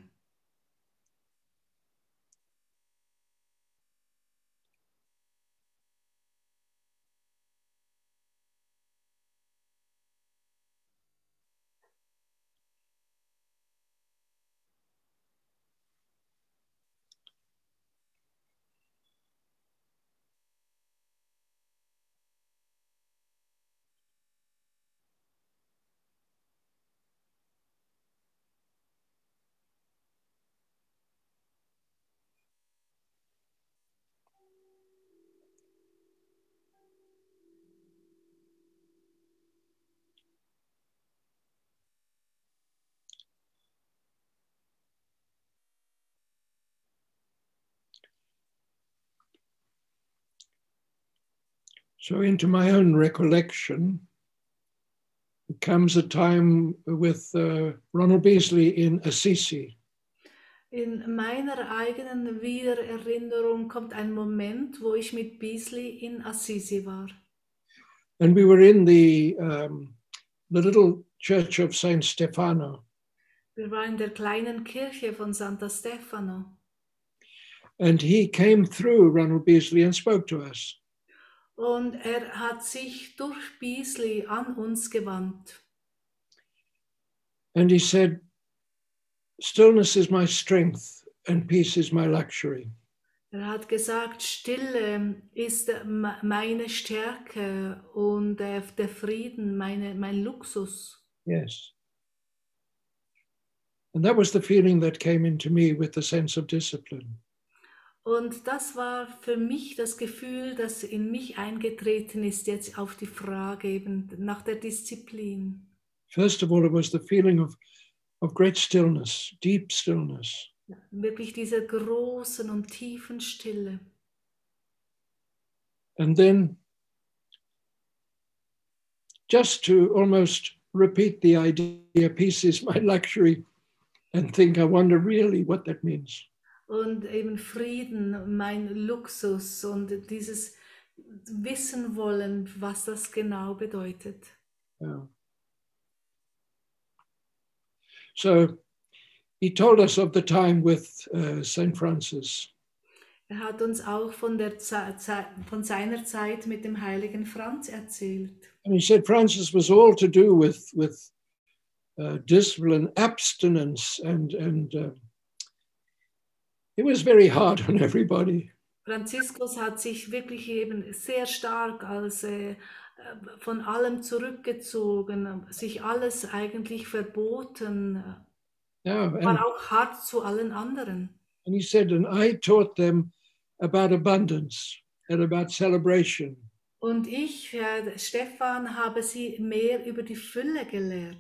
So, into my own recollection, comes a time with uh, Ronald Beasley in Assisi. In meiner eigenen Wiedererinnerung kommt ein Moment, wo ich mit Beasley in Assisi war. And we were in the, um, the little church of Saint Stefano. Wir waren in der kleinen Kirche von Santa Stefano. And he came through Ronald Beasley and spoke to us. Und er hat sich durch Beasley an uns gewandt. And he said, Stillness is my strength and peace is my luxury. Er hat gesagt, Stille ist meine Stärke und der Frieden meine, mein Luxus. Yes. And that was the feeling that came into me with the sense of discipline. Und das war für mich das Gefühl, das in mich eingetreten ist, jetzt auf die Frage eben nach der Disziplin. First of all, it was the feeling of, of great stillness, deep stillness. Wirklich dieser großen und tiefen Stille. And then just to almost repeat the idea, peace is my luxury, and think, I wonder really what that means. Und eben Frieden, mein Luxus und dieses Wissen wollen, was das genau bedeutet. Yeah. So he told us of the time with uh, St. Francis. Er hat uns auch von, der Ze Ze von seiner Zeit mit dem heiligen Franz erzählt. And he said Francis was all to do with, with uh, discipline, abstinence, and, and uh, it was very hard on everybody. Franziskus hat sich wirklich eben sehr stark als äh, von allem zurückgezogen, sich alles eigentlich verboten, Yeah, and, war auch hart zu allen anderen. and he said, and I taught them about abundance and about celebration. Und ich, äh, Stefan, habe sie mehr über die Fülle gelehrt.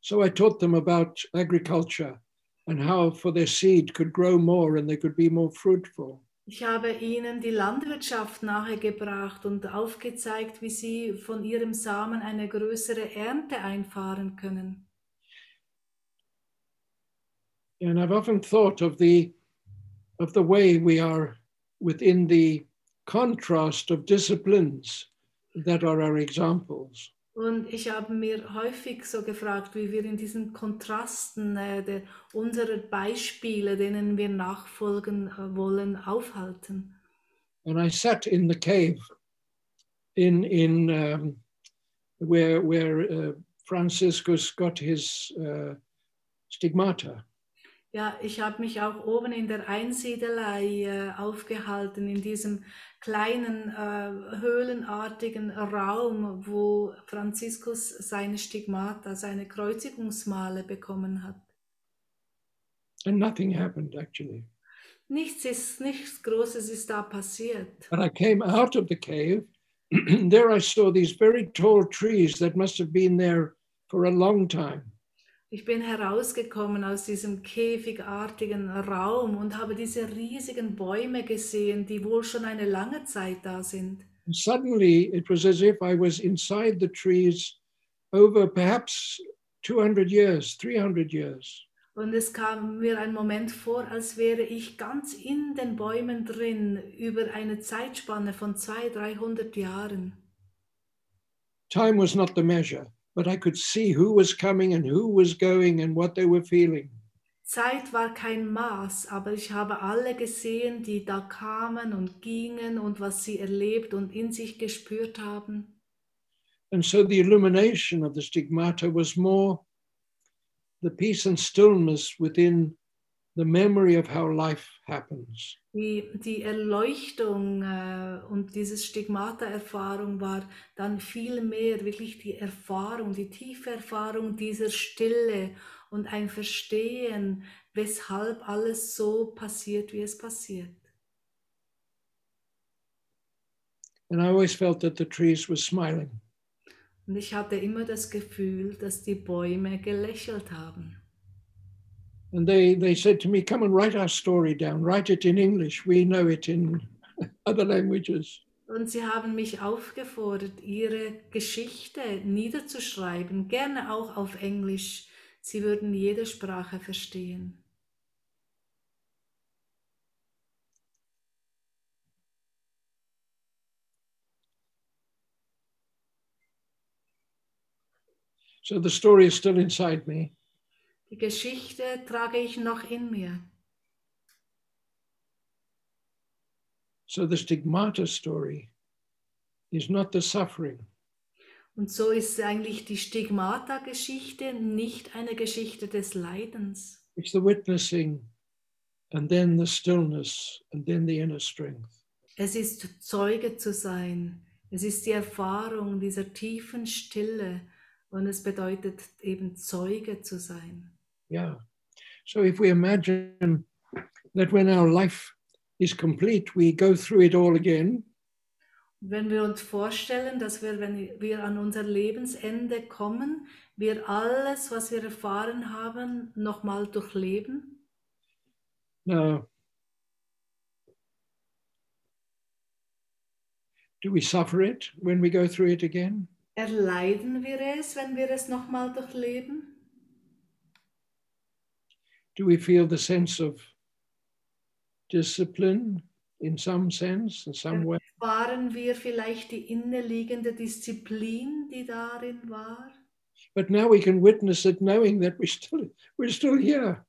So I taught them about agriculture and how for their seed could grow more and they could be more fruitful. Ich habe ihnen die Landwirtschaft nahegebracht und aufgezeigt, wie sie von ihrem Samen eine größere Ernte einfahren können. And I've often thought of the of the way we are within the contrast of disciplines that are our examples. Und ich habe mir häufig so gefragt, wie wir in diesen Kontrasten äh, der, unserer Beispiele, denen wir nachfolgen äh, wollen, aufhalten. And I sat in the cave in in um, where where uh, Franciscus got his uh, stigmata. Ja, ich habe mich auch oben in der Einsiedelei äh, aufgehalten, in diesem kleinen äh, höhlenartigen Raum, wo Franziskus seine Stigmata, seine Kreuzigungsmale bekommen hat. And nothing happened actually. Nichts ist, nichts Großes ist da passiert. But I came out of the cave. there I saw these very tall trees that must have been there for a long time. Ich bin herausgekommen aus diesem käfigartigen Raum und habe diese riesigen Bäume gesehen, die wohl schon eine lange Zeit da sind. And suddenly it was as if I was inside the trees over perhaps 200 years, 300 years. Und es kam mir ein Moment vor, als wäre ich ganz in den Bäumen drin über eine Zeitspanne von 200, 300 Jahren. Time was not the measure, but I could see who was coming and who was going and what they were feeling. Zeit war kein Maß, aber ich habe alle gesehen, die da kamen und gingen und was sie erlebt und in sich gespürt haben. And so the illumination of the stigmata was more the peace and stillness within the memory of how life happens. Die, die Erleuchtung äh, und diese Stigmata-Erfahrung war dann viel mehr wirklich die Erfahrung, die tiefe Erfahrung dieser Stille und ein Verstehen, weshalb alles so passiert, wie es passiert. And I always felt that the trees were smiling. Und ich hatte immer das Gefühl, dass die Bäume gelächelt haben. And they, they said to me, Come and write our story down, write it in English. We know it in other languages. Und sie haben mich aufgefordert, ihre Geschichte niederzuschreiben, gerne auch auf Englisch. Sie würden jede Sprache verstehen. So the story is still inside me. Die Geschichte trage ich noch in mir. So the stigmata story is not the suffering, Und so ist eigentlich die Stigmata-Geschichte nicht eine Geschichte des Leidens. it's the witnessing and then the stillness and then the inner strength. Es ist Zeuge zu sein. Es ist die Erfahrung dieser tiefen Stille und es bedeutet eben Zeuge zu sein. Yeah. So if we imagine that when our life is complete, we go through it all again, Wenn wir uns vorstellen, dass wir, wenn wir an unser Lebensende kommen, wir alles, was wir erfahren haben, nochmal durchleben, now, do we suffer it when we go through it again? erleiden wir es, wenn wir es nochmal durchleben? Do we feel the sense of discipline in some sense, in some way? Waren wir vielleicht die inneliegende Disziplin, die darin war? But now we can witness it knowing that we're still, we're still here.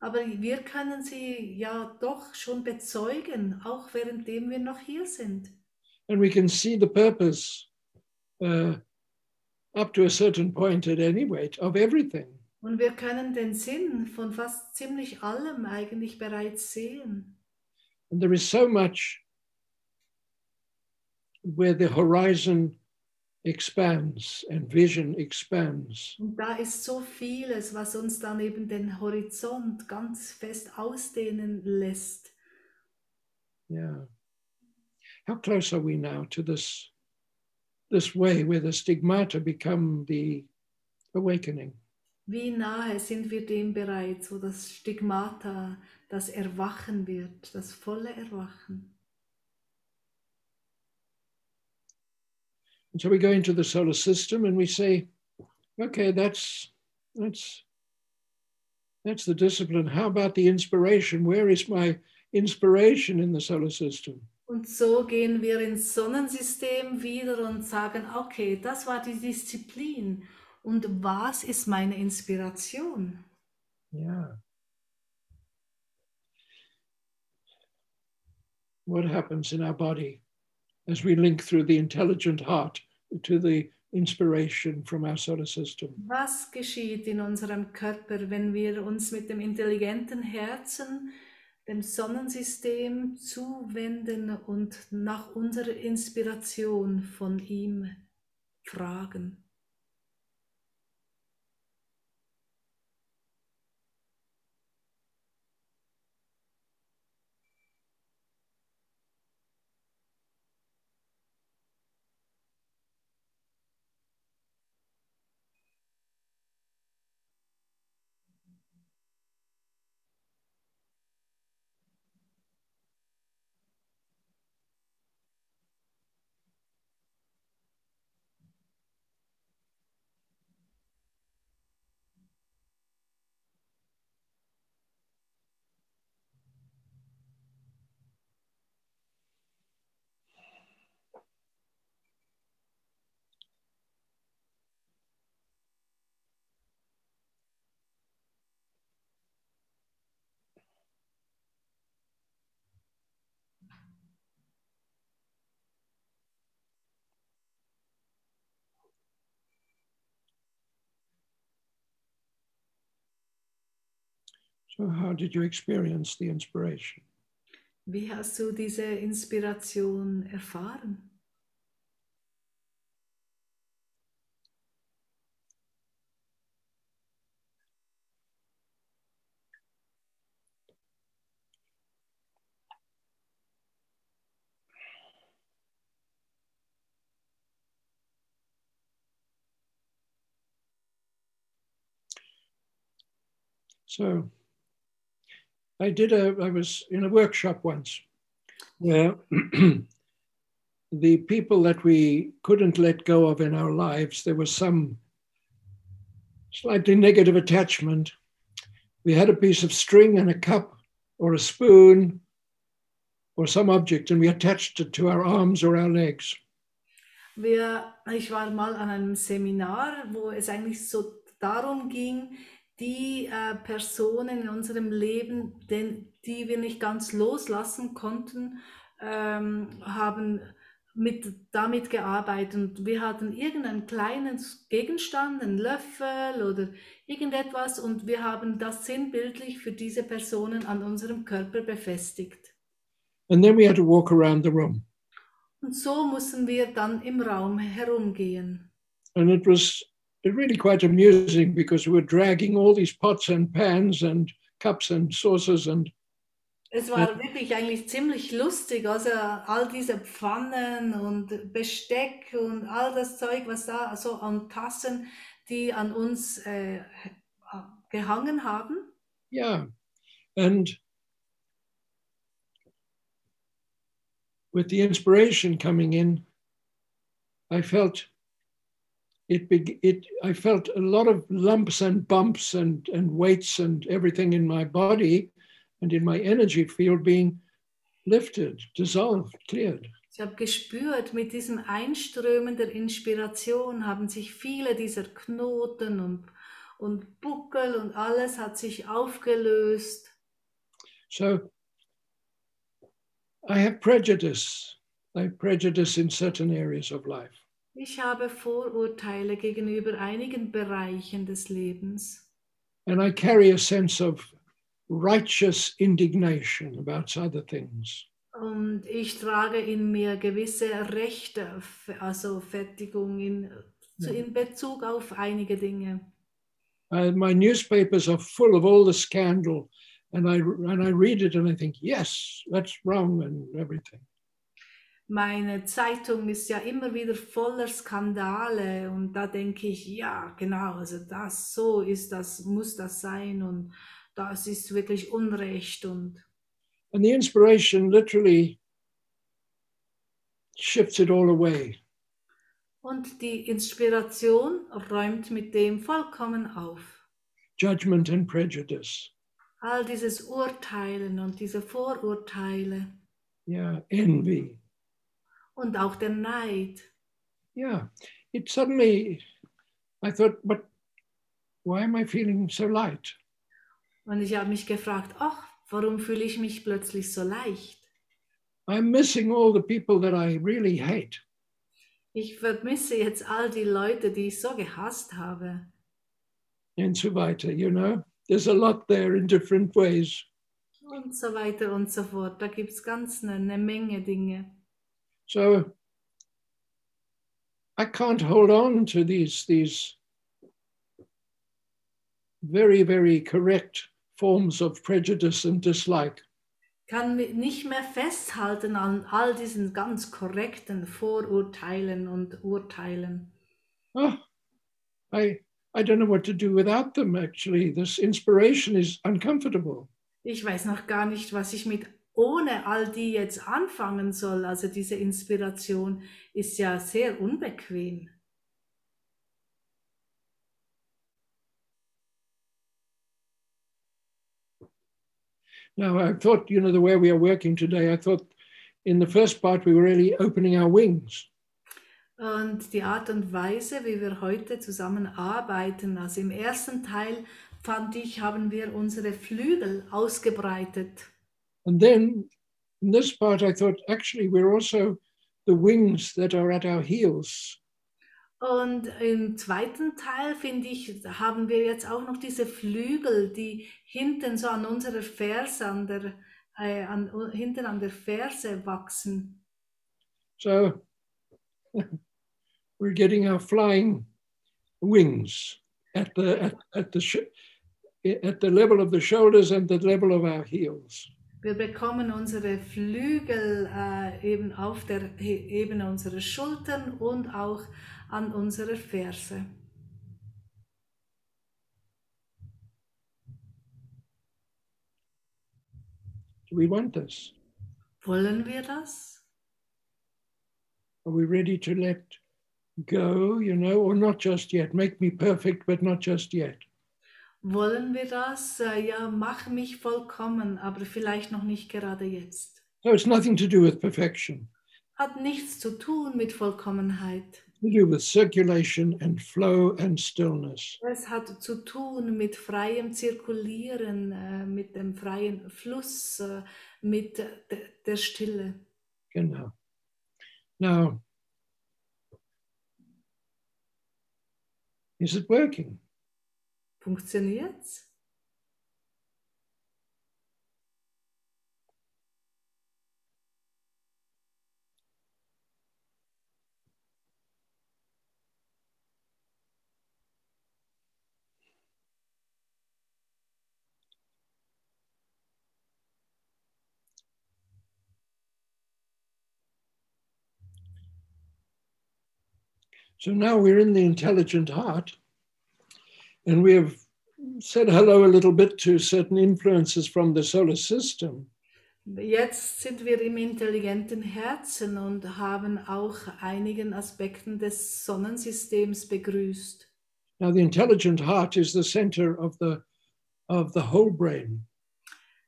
Aber wir können sie ja doch schon bezeugen, auch währenddem wir noch hier sind. And we can see the purpose uh, up to a certain point at any rate of everything. Und wir können den Sinn von fast ziemlich allem eigentlich bereits sehen. And there is so much where the horizon expands and vision expands. Und da ist so vieles, was uns dann eben den Horizont ganz fest ausdehnen lässt. Yeah. How close are we now to this this way where the stigmata become the awakening? Wie nahe sind wir dem bereits, wo das Stigmata, das Erwachen wird, das volle Erwachen. And so we go into the solar system and we say, okay, that's that's that's the discipline. How about the inspiration? Where is my inspiration in the solar system? Und so gehen wir ins Sonnensystem wieder und sagen, okay, das war die Disziplin. Und was ist meine Inspiration? Yeah. What happens in our body as we link through the intelligent heart to the inspiration from our solar system? Was geschieht in unserem Körper, wenn wir uns mit dem intelligenten Herzen dem Sonnensystem zuwenden und nach unserer Inspiration von ihm fragen? So, how did you experience the inspiration? Wie hast du diese Inspiration erfahren? So, I did a, I was in a workshop once where the people that we couldn't let go of in our lives, there was some slightly negative attachment. We had a piece of string and a cup or a spoon or some object, and we attached it to our arms or our legs. Wir, ich war mal an einem Seminar, wo es eigentlich so darum ging, die äh, Personen in unserem Leben, den, die wir nicht ganz loslassen konnten, ähm, haben mit, damit gearbeitet. Und wir hatten irgendeinen kleinen Gegenstand, einen Löffel oder irgendetwas, und wir haben das sinnbildlich für diese Personen an unserem Körper befestigt. And then we had to walk around the room. Und so mussten wir dann im Raum herumgehen. And it was really quite amusing because we were dragging all these pots and pans and cups and saucers and Es war wirklich eigentlich ziemlich lustig, also all diese Pfannen und Besteck und all das Zeug, was da so an Tassen, die an uns äh, gehangen haben. yeah. And with the inspiration coming in, I felt it, it I felt a lot of lumps and bumps and, and weights and everything in my body and in my energy field being lifted, dissolved, cleared. Ich habe gespürt, mit diesem Einströmen der Inspiration haben sich viele dieser Knoten und, und Buckel und alles hat sich aufgelöst. So I have prejudice. I have prejudice in certain areas of life. Ich habe Vorurteile gegenüber einigen Bereichen des Lebens. And I carry a sense of righteous indignation about other things. Und ich trage in mir gewisse Rechte, also Fertigung in, in Bezug auf einige Dinge. Uh, my newspapers are full of all the scandal, and I and I read it and I think, yes, that's wrong and everything. Meine Zeitung ist ja immer wieder voller Skandale und da denke ich, ja, genau, also das, so ist das, muss das sein und das ist wirklich Unrecht und And the inspiration literally shifts it all away. Und die Inspiration räumt mit dem vollkommen auf. Judgment and prejudice. All dieses Urteilen und diese Vorurteile Yeah, envy. Und auch der Neid. Yeah. It suddenly I thought, but why am I feeling so light? Und ich habe mich gefragt, ach, warum fühle ich mich plötzlich so leicht? I'm missing all the people that I really hate. Ich vermisse jetzt all die Leute, die ich so gehasst habe. and so weiter, you know. There's a lot there in different ways. Und so weiter und so fort. Da gibt es ganz eine, eine Menge Dinge. So I can't hold on to these these very, very correct forms of prejudice and dislike. Kann nicht mehr festhalten an all diesen ganz korrekten Vorurteilen und Urteilen. Oh, I I don't know what to do without them actually. This inspiration is uncomfortable. Ich weiß noch gar nicht, was ich mit ohne all die jetzt anfangen soll. Also diese Inspiration ist ja sehr unbequem. Now I thought, you know, the way we are working today, I thought in the first part we were really opening our wings. Und die Art und Weise, wie wir heute zusammenarbeiten, also im ersten Teil fand ich, haben wir unsere Flügel ausgebreitet. And then in this part, I thought actually we're also the wings that are at our heels. Und im zweiten Teil, finde ich, haben wir jetzt auch noch diese Flügel, die hinten so an unserer Ferse, an der, äh, an, hinten an der Ferse wachsen. So we're getting our flying wings at the at, at the at the level of the shoulders and the level of our heels. Wir bekommen unsere Flügel äh, eben auf der Ebene unserer Schultern und auch an unserer Ferse. Do we want this? Wollen wir das? Are we ready to let go, you know, or not just yet? Make me perfect, but not just yet. Wollen wir das? Äh, Ja, mach mich vollkommen, aber vielleicht noch nicht gerade jetzt. So it's nothing to do with perfection. Hat nichts zu tun mit Vollkommenheit. To do with circulation and flow and stillness. Es hat zu tun mit freiem Zirkulieren, äh, mit dem freien Fluss, äh, mit de- der Stille. Genau. Now, is it working? Funktioniert's? So now we're in the intelligent heart, and we have said hello a little bit to certain influences from the solar system. Jetzt sind wir im intelligenten Herzen und haben auch einigen Aspekten des Sonnensystems begrüßt. Now, the intelligent heart is the center of the of the whole brain.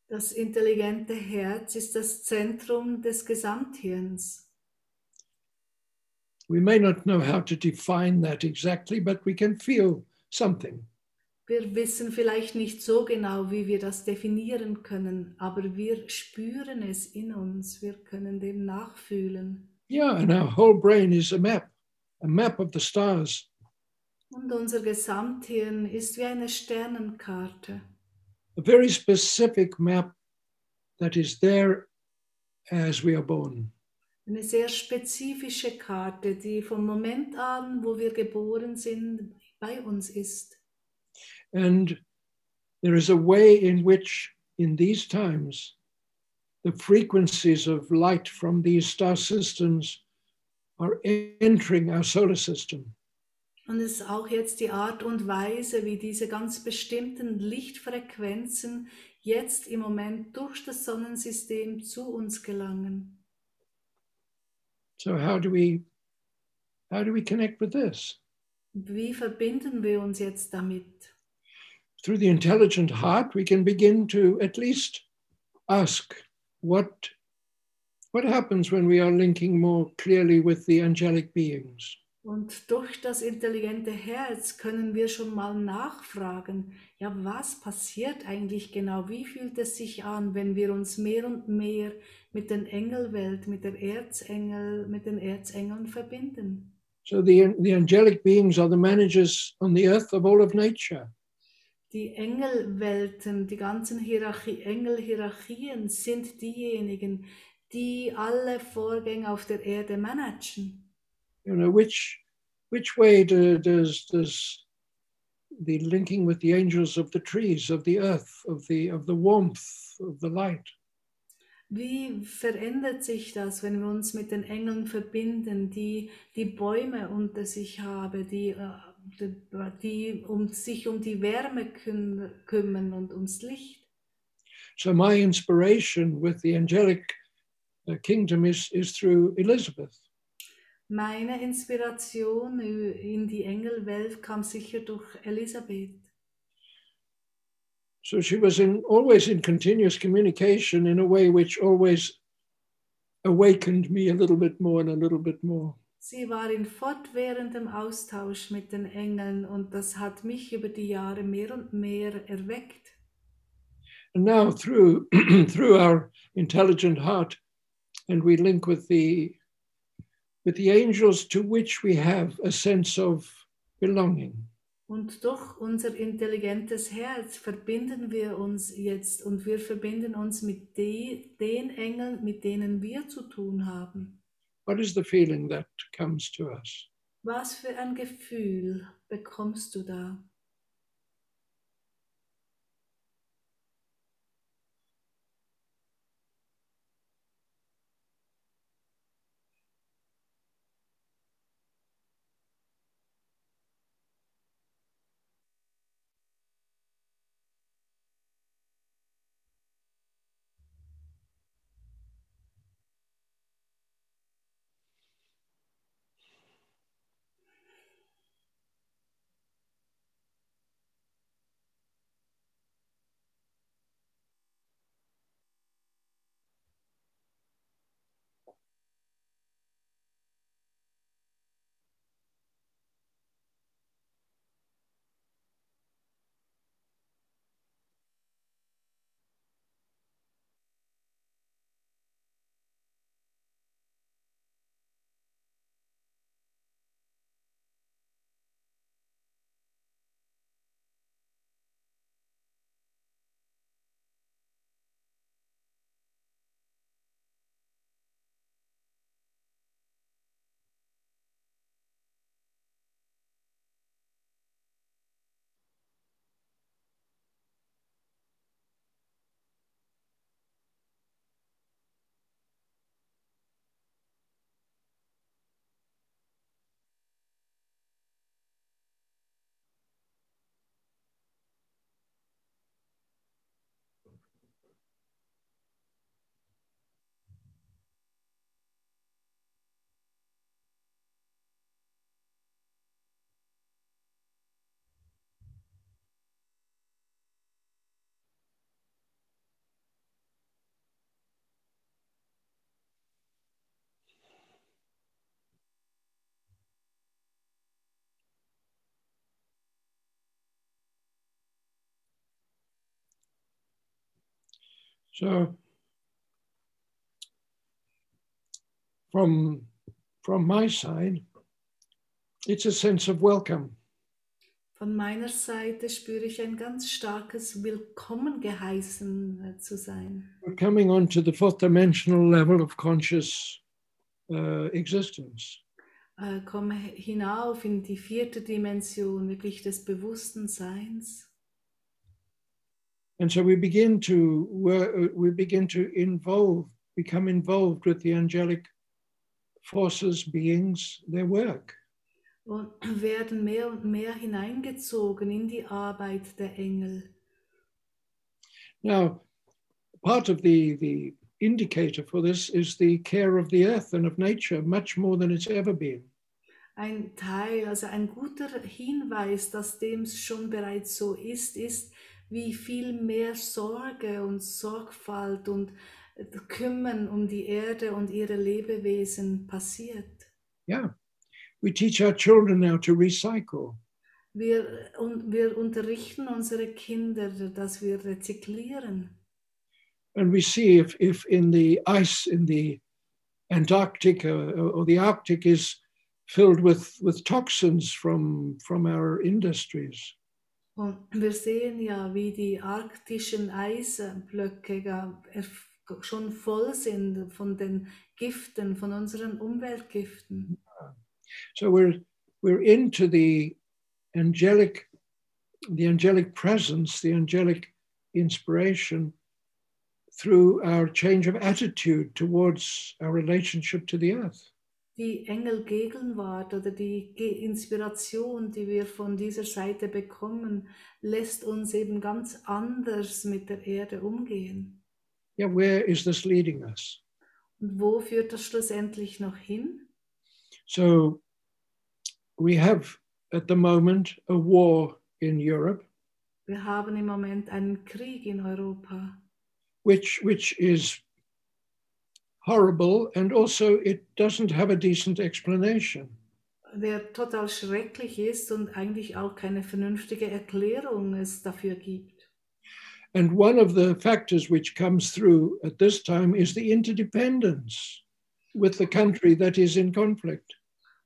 Das intelligente Herz ist das Zentrum des Gesamthirns. We may not know how to define that exactly, but we can feel something. Wir wissen vielleicht nicht so genau, wie wir das definieren können, aber wir spüren es in uns, wir können dem nachfühlen. Yeah, and our whole brain is a map, a map of the stars. Und unser Gesamthirn ist wie eine Sternenkarte, a very specific map that is there as we are born. eine sehr spezifische Karte, die vom Moment an, wo wir geboren sind, bei uns ist. And there is a way in which, in these times, the frequencies of light from these star systems are entering our solar system. Und es ist auch jetzt die Art und Weise, wie diese ganz bestimmten Lichtfrequenzen jetzt im Moment durch das Sonnensystem zu uns gelangen. So how do we how do we connect with this? Wie verbinden wir uns jetzt damit? Through the intelligent heart, we can begin to at least ask what what happens when we are linking more clearly with the angelic beings. Und durch das intelligente Herz können wir schon mal nachfragen, ja, was passiert eigentlich genau? Wie fühlt es sich an, wenn wir uns mehr und mehr mit der Engelwelt, mit der Erzengel, mit den Erzengeln verbinden? So the, the angelic beings are the managers on the earth of all of nature. Die Engelwelten, die ganzen Hierarchie, Engelhierarchien sind diejenigen, die alle Vorgänge auf der Erde managen. You know, which which way do, does does the linking with the angels of the trees, of the earth, of the of the warmth, of the light? Wie verändert sich das, wenn wir uns mit den Engeln verbinden, die die Bäume unter sich haben, die, äh, die, um sich um die Wärme küm kümmern und ums Licht? So my inspiration with the angelic uh, kingdom is is through Elizabeth. Meine Inspiration in die Engelwelt kam sicher durch Elisabeth. So she was in always in continuous communication in a way which always awakened me a little bit more and a little bit more. Sie war in fortwährendem Austausch mit den Engeln und das hat mich über die Jahre mehr und mehr erweckt. And now through through our intelligent heart, and we link with the with the angels to which we have a sense of belonging. Und durch unser intelligentes Herz verbinden wir uns jetzt und wir verbinden uns mit de, den Engeln, mit denen wir zu tun haben. What is the feeling that comes to us? Was für ein Gefühl bekommst du da? So, from, from my side, it's a sense of welcome. Von meiner Seite spüre ich ein ganz starkes Willkommen geheißen äh, zu sein. We're coming on to the fourth dimensional level of conscious uh, existence. Äh, komme hinauf in die vierte Dimension wirklich des bewussten Seins. And so we begin to work, we begin to involve, become involved with the angelic forces, beings, their work. und werden mehr und mehr hineingezogen in die Arbeit der Engel. Now, part of the, the indicator for this is the care of the earth and of nature, much more than it's ever been. Ein Teil, also ein guter Hinweis, dass dem schon bereits so ist, ist, wie viel mehr Sorge und Sorgfalt und Kümmern um die Erde und ihre Lebewesen passiert. Yeah. We teach our children now to recycle. Wir, und wir unterrichten unsere Kinder, dass wir rezyklieren. And we see if, if in the ice in the Antarctic uh, or the Arctic is filled with, with toxins from, from our industries. Und wir sehen ja, wie die arktischen Eisblöcke erf- schon voll sind von den Giften, von unseren Umweltgiften. So we're we're into the angelic, the angelic presence, the angelic inspiration through our change of attitude towards our relationship to the earth. Die Engelgegenwart oder die Inspiration, die wir von dieser Seite bekommen, lässt uns eben ganz anders mit der Erde umgehen. Yeah, where is this leading us? Und wo führt das schlussendlich noch hin? So we have at the moment a war in Europe, Wir haben im Moment einen Krieg in Europa. which which is horrible and also it doesn't have a decent explanation. der total schrecklich ist und eigentlich auch keine vernünftige Erklärung es dafür gibt. And one of the factors which comes through at this time is the interdependence with the country that is in conflict.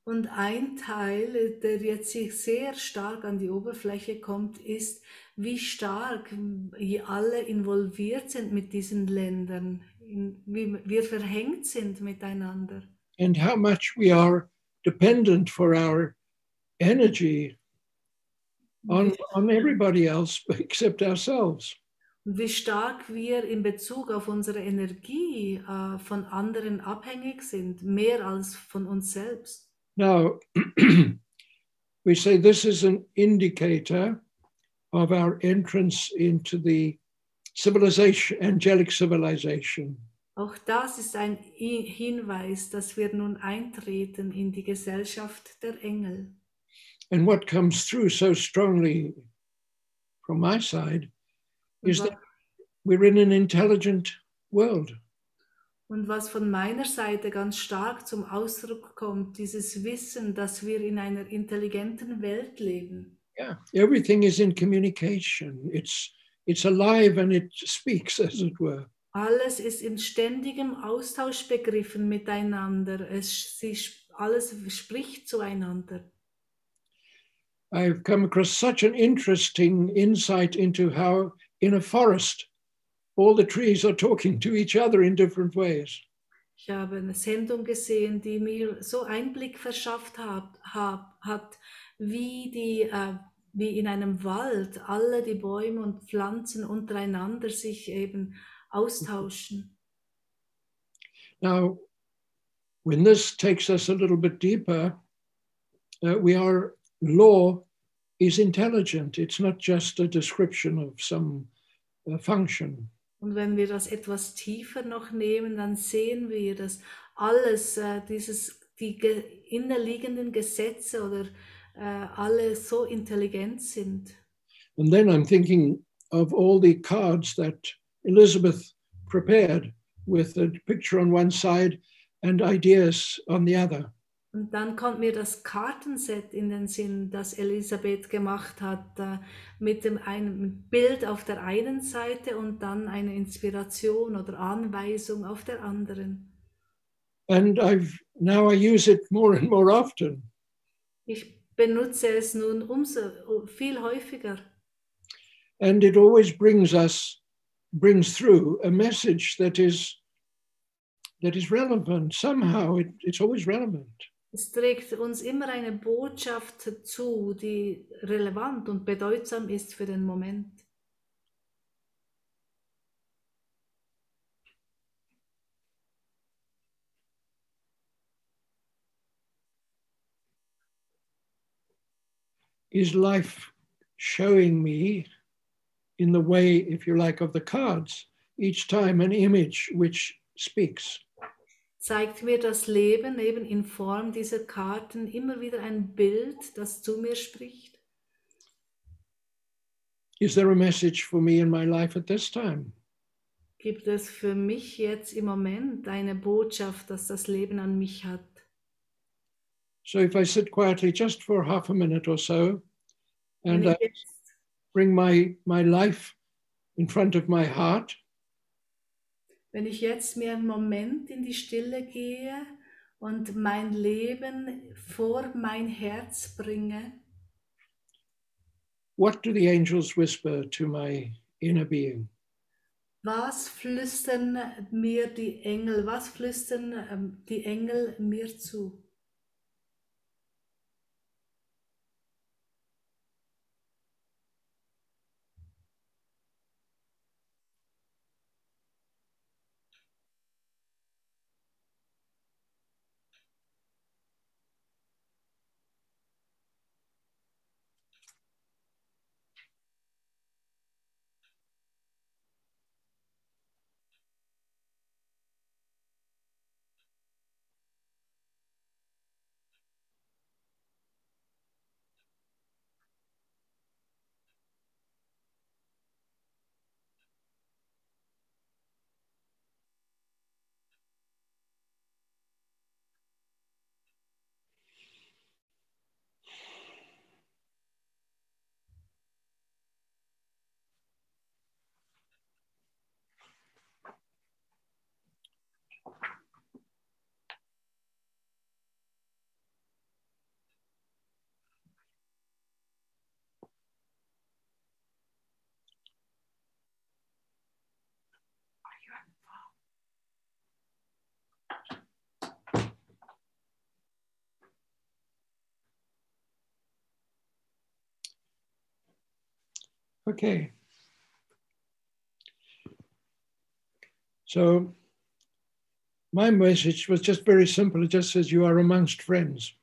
Und ein Teil, der jetzt sehr stark an die Oberfläche kommt, ist, wie stark alle involviert sind mit diesen Ländern, wie wir verhängt sind miteinander. and how much we are dependent for our energy on, on everybody else except ourselves. Wie stark wir in Bezug auf unsere Energie äh, von anderen abhängig sind, mehr als von uns selbst. Now, we say this is an indicator of our entrance into the civilization, angelic civilization. Auch das ist ein Hinweis, dass wir nun eintreten in die Gesellschaft der Engel. And what comes through so strongly from my side is that we're in an intelligent world. und was von meiner Seite ganz stark zum Ausdruck kommt, dieses Wissen, dass wir in einer intelligenten Welt leben. Yeah, everything is in communication. It's it's alive and it speaks, as it were. Alles ist in ständigem Austausch begriffen miteinander. Es, sie, alles spricht zueinander. I've come across such an interesting insight into how in a forest all the trees are talking to each other in different ways. Ich habe eine Sendung gesehen, die mir so Einblick verschafft hat, hat wie, die, äh, wie in einem Wald alle die Bäume und Pflanzen untereinander sich eben austauschen. Now, when this takes us a little bit deeper, uh, we are law is intelligent. It's not just a description of some uh, function. Und wenn wir das etwas tiefer noch nehmen, dann sehen wir, dass alles, äh, dieses, die ge innerliegenden Gesetze oder äh, alle so intelligent sind. And then I'm thinking of all the cards that Elizabeth prepared with a picture on one side and ideas on the other. Und dann kommt mir das Kartenset in den Sinn, das Elisabeth gemacht hat, mit dem einem Bild auf der einen Seite und dann eine Inspiration oder Anweisung auf der anderen. And I've now I use it more and more often. Ich benutze es nun umso viel häufiger. And it always brings us, brings through a message that is that is relevant. Somehow it, it's always relevant. Es trägt uns immer eine Botschaft zu, die relevant und bedeutsam ist für den Moment. Is life showing me in the way, if you like, of the cards, each time an image which speaks? zeigt mir das Leben eben in Form dieser Karten immer wieder ein Bild, das zu mir spricht. Is there a message for me in my life at this time? Gibt es für mich jetzt im Moment eine Botschaft, dass das Leben an mich hat? So if I sit quietly just for half a minute or so and I bring my, my life in front of my heart, Wenn ich jetzt mir einen Moment in die Stille gehe und mein Leben vor mein Herz bringe, what do the angels whisper to my inner being? was flüstern mir die Engel, was flüstern ähm, die Engel mir zu? Okay. So my message was just very simple. It just says you are amongst friends.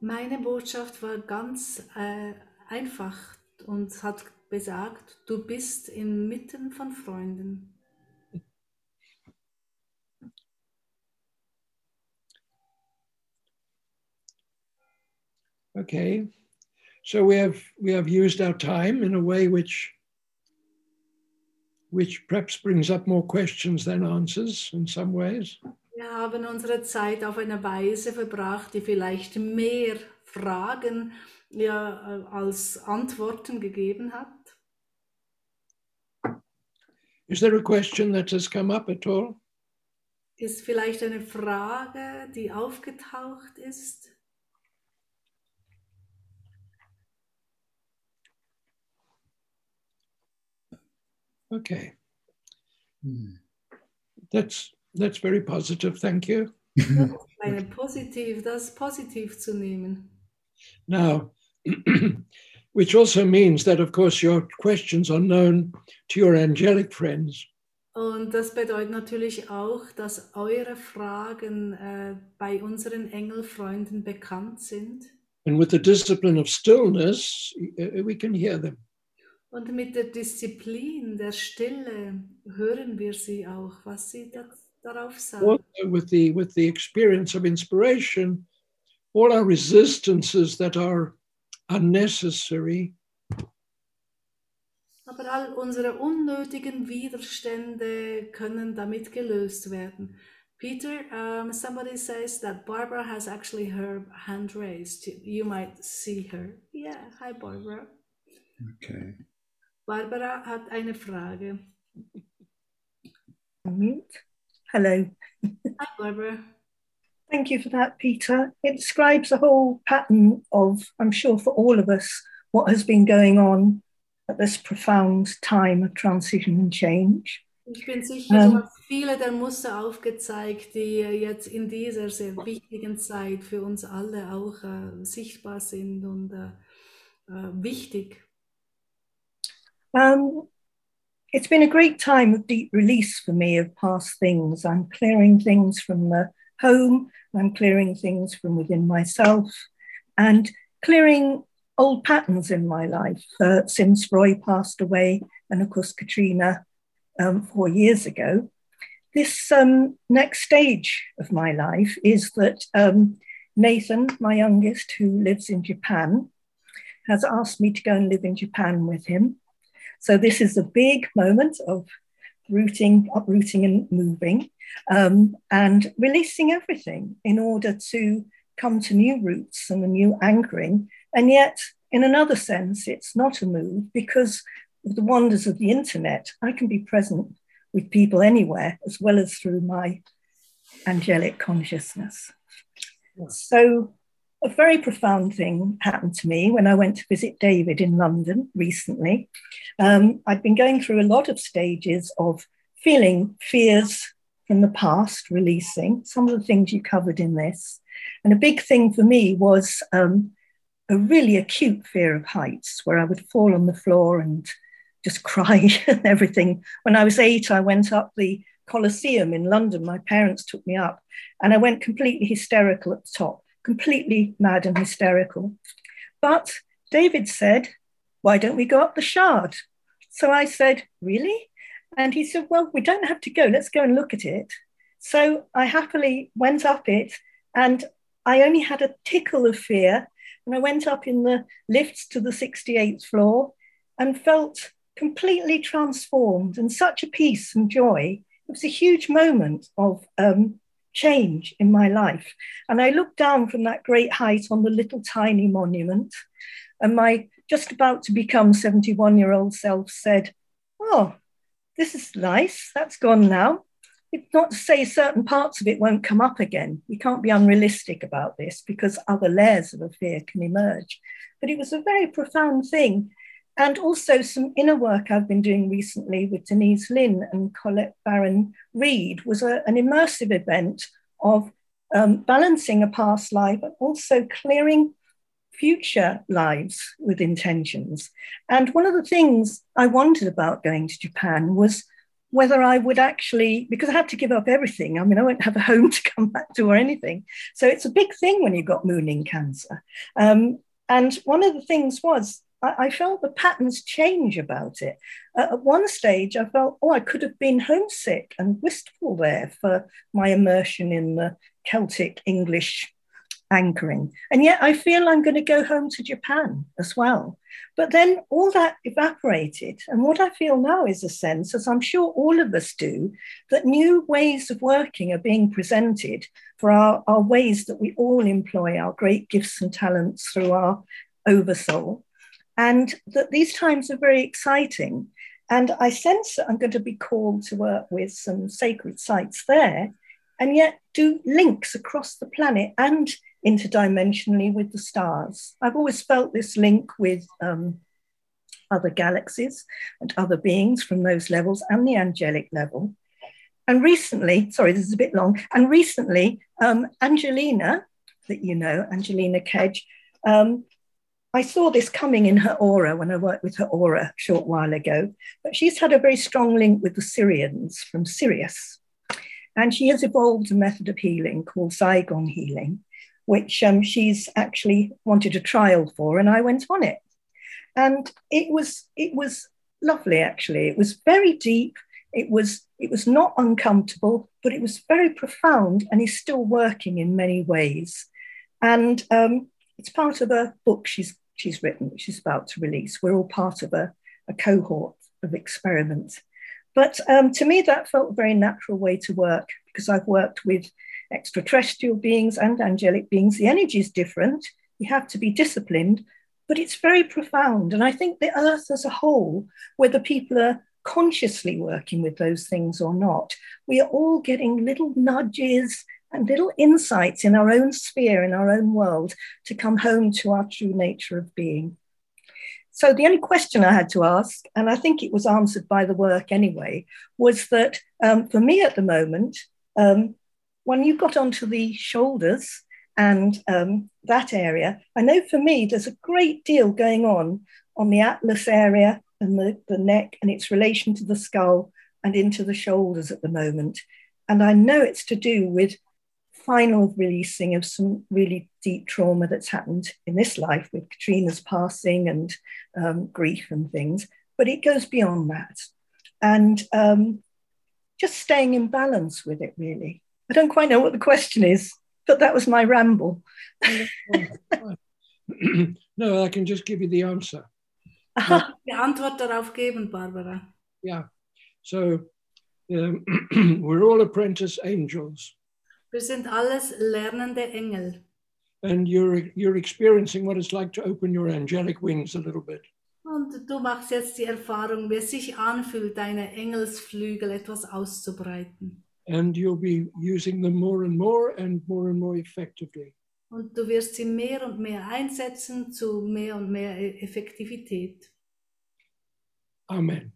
Meine Botschaft war ganz äh, einfach und hat besagt, du bist inmitten von Freunden. Okay. So we have we have used our time in a way which which perhaps brings up more questions than answers in some ways. Wir haben unsere Zeit auf eine Weise verbracht, die vielleicht mehr Fragen ja, äh, als Antworten gegeben hat. Is there a question that has come up at all? Ist vielleicht eine Frage, die aufgetaucht ist? Okay. Hm. That's that's very positive. Thank you. Eine positiv, das positiv zu nehmen. Now, which also means that, of course, your questions are known to your angelic friends. Und das bedeutet natürlich auch, dass eure Fragen äh, bei unseren Engelfreunden bekannt sind. And with the discipline of stillness, uh, we can hear them. Und mit der Disziplin der Stille hören wir sie auch, was sie da, darauf sagen. Also with the with the experience of inspiration, all our resistances that are unnecessary Aber all unsere unnötigen Widerstände können damit gelöst werden. Peter, um, somebody says that Barbara has actually her hand raised. You might see her. Yeah, hi Barbara. Okay. Barbara hat eine Frage. Hello. Hi Barbara. Thank you for that, Peter. It describes a whole pattern of, I'm sure for all of us, what has been going on at this profound time of transition and change. Ich bin sicher, du hast viele der Muster aufgezeigt, die jetzt in dieser sehr wichtigen Zeit für uns alle auch äh, sichtbar sind und äh, äh, wichtig. Um, it's been a great time of deep release for me of past things. I'm clearing things from the home, I'm clearing things from within myself, and clearing old patterns in my life uh, since Roy passed away, and of course, Katrina um, four years ago. This um, next stage of my life is that um, Nathan, my youngest, who lives in Japan, has asked me to go and live in Japan with him. So this is a big moment of rooting, uprooting, and moving, um, and releasing everything in order to come to new roots and a new anchoring. And yet, in another sense, it's not a move because of the wonders of the internet, I can be present with people anywhere as well as through my angelic consciousness. So, a very profound thing happened to me when I went to visit David in London recently. Um, I'd been going through a lot of stages of feeling fears from the past, releasing some of the things you covered in this. And a big thing for me was um, a really acute fear of heights, where I would fall on the floor and just cry and everything. When I was eight, I went up the Colosseum in London. My parents took me up, and I went completely hysterical at the top, completely mad and hysterical. But David said, Why don't we go up the Shard? So I said, Really? And he said, Well, we don't have to go. Let's go and look at it. So I happily went up it, and I only had a tickle of fear. And I went up in the lifts to the 68th floor and felt completely transformed and such a peace and joy. It was a huge moment of um, change in my life. And I looked down from that great height on the little tiny monument, and my just about to become 71 year old self said, Oh, this is nice. That's gone now. It's not to say certain parts of it won't come up again. We can't be unrealistic about this because other layers of a fear can emerge. But it was a very profound thing and also some inner work I've been doing recently with Denise Lynn and Colette Baron Reed was a, an immersive event of um, balancing a past life, but also clearing future lives with intentions. And one of the things I wondered about going to Japan was whether I would actually, because I had to give up everything. I mean, I won't have a home to come back to or anything. So it's a big thing when you've got mooning cancer. Um, and one of the things was I, felt the patterns change about it. Uh, at one stage, I felt, oh, I could have been homesick and wistful there for my immersion in the Celtic English anchoring. And yet I feel I'm going to go home to Japan as well. But then all that evaporated. And what I feel now is a sense, as I'm sure all of us do, that new ways of working are being presented for our, our ways that we all employ our great gifts and talents through our oversoul and that these times are very exciting. And I sense that I'm going to be called to work with some sacred sites there, and yet do links across the planet and interdimensionally with the stars. I've always felt this link with um, other galaxies and other beings from those levels and the angelic level. And recently, sorry, this is a bit long, and recently, um, Angelina, that you know, Angelina Kedge, um, I saw this coming in her aura when I worked with her aura a short while ago, but she's had a very strong link with the Syrians from Sirius. And she has evolved a method of healing called Saigon healing, which um, she's actually wanted a trial for, and I went on it. And it was it was lovely, actually. It was very deep. It was it was not uncomfortable, but it was very profound, and is still working in many ways. And um, it's part of a book she's she's written, which is about to release. We're all part of a, a cohort of experiments. But um, to me, that felt a very natural way to work because I've worked with extraterrestrial beings and angelic beings. The energy is different. You have to be disciplined, but it's very profound. And I think the earth as a whole, whether people are consciously working with those things or not, we are all getting little nudges and little insights in our own sphere, in our own world, to come home to our true nature of being. So the only question I had to ask, and I think it was answered by the work anyway, was that um, for me at the moment, um, when you got onto the shoulders and um, that area, I know for me there's a great deal going on on the atlas area and the, the neck and its relation to the skull and into the shoulders at the moment. And I know it's to do with final releasing of some really deep trauma that's happened in this life with Katrina's passing and um, grief and things, but it goes beyond that. And um, just staying in balance with it, really. I don't quite know what the question is, but that was my ramble. no, I can just give you the answer. Die Antwort darauf geben, Barbara. Yeah. So um, we're all apprentice angels. Wir sind alles lernende Engel. And you're, you're experiencing what it's like to open your angelic wings a little bit. Und du machst jetzt die Erfahrung, wie es sich anfühlt, deine Engelsflügel etwas auszubreiten. And you'll be using them more and more and more and more effectively. Und du wirst sie mehr und mehr einsetzen zu mehr und mehr E- Effektivität. Amen.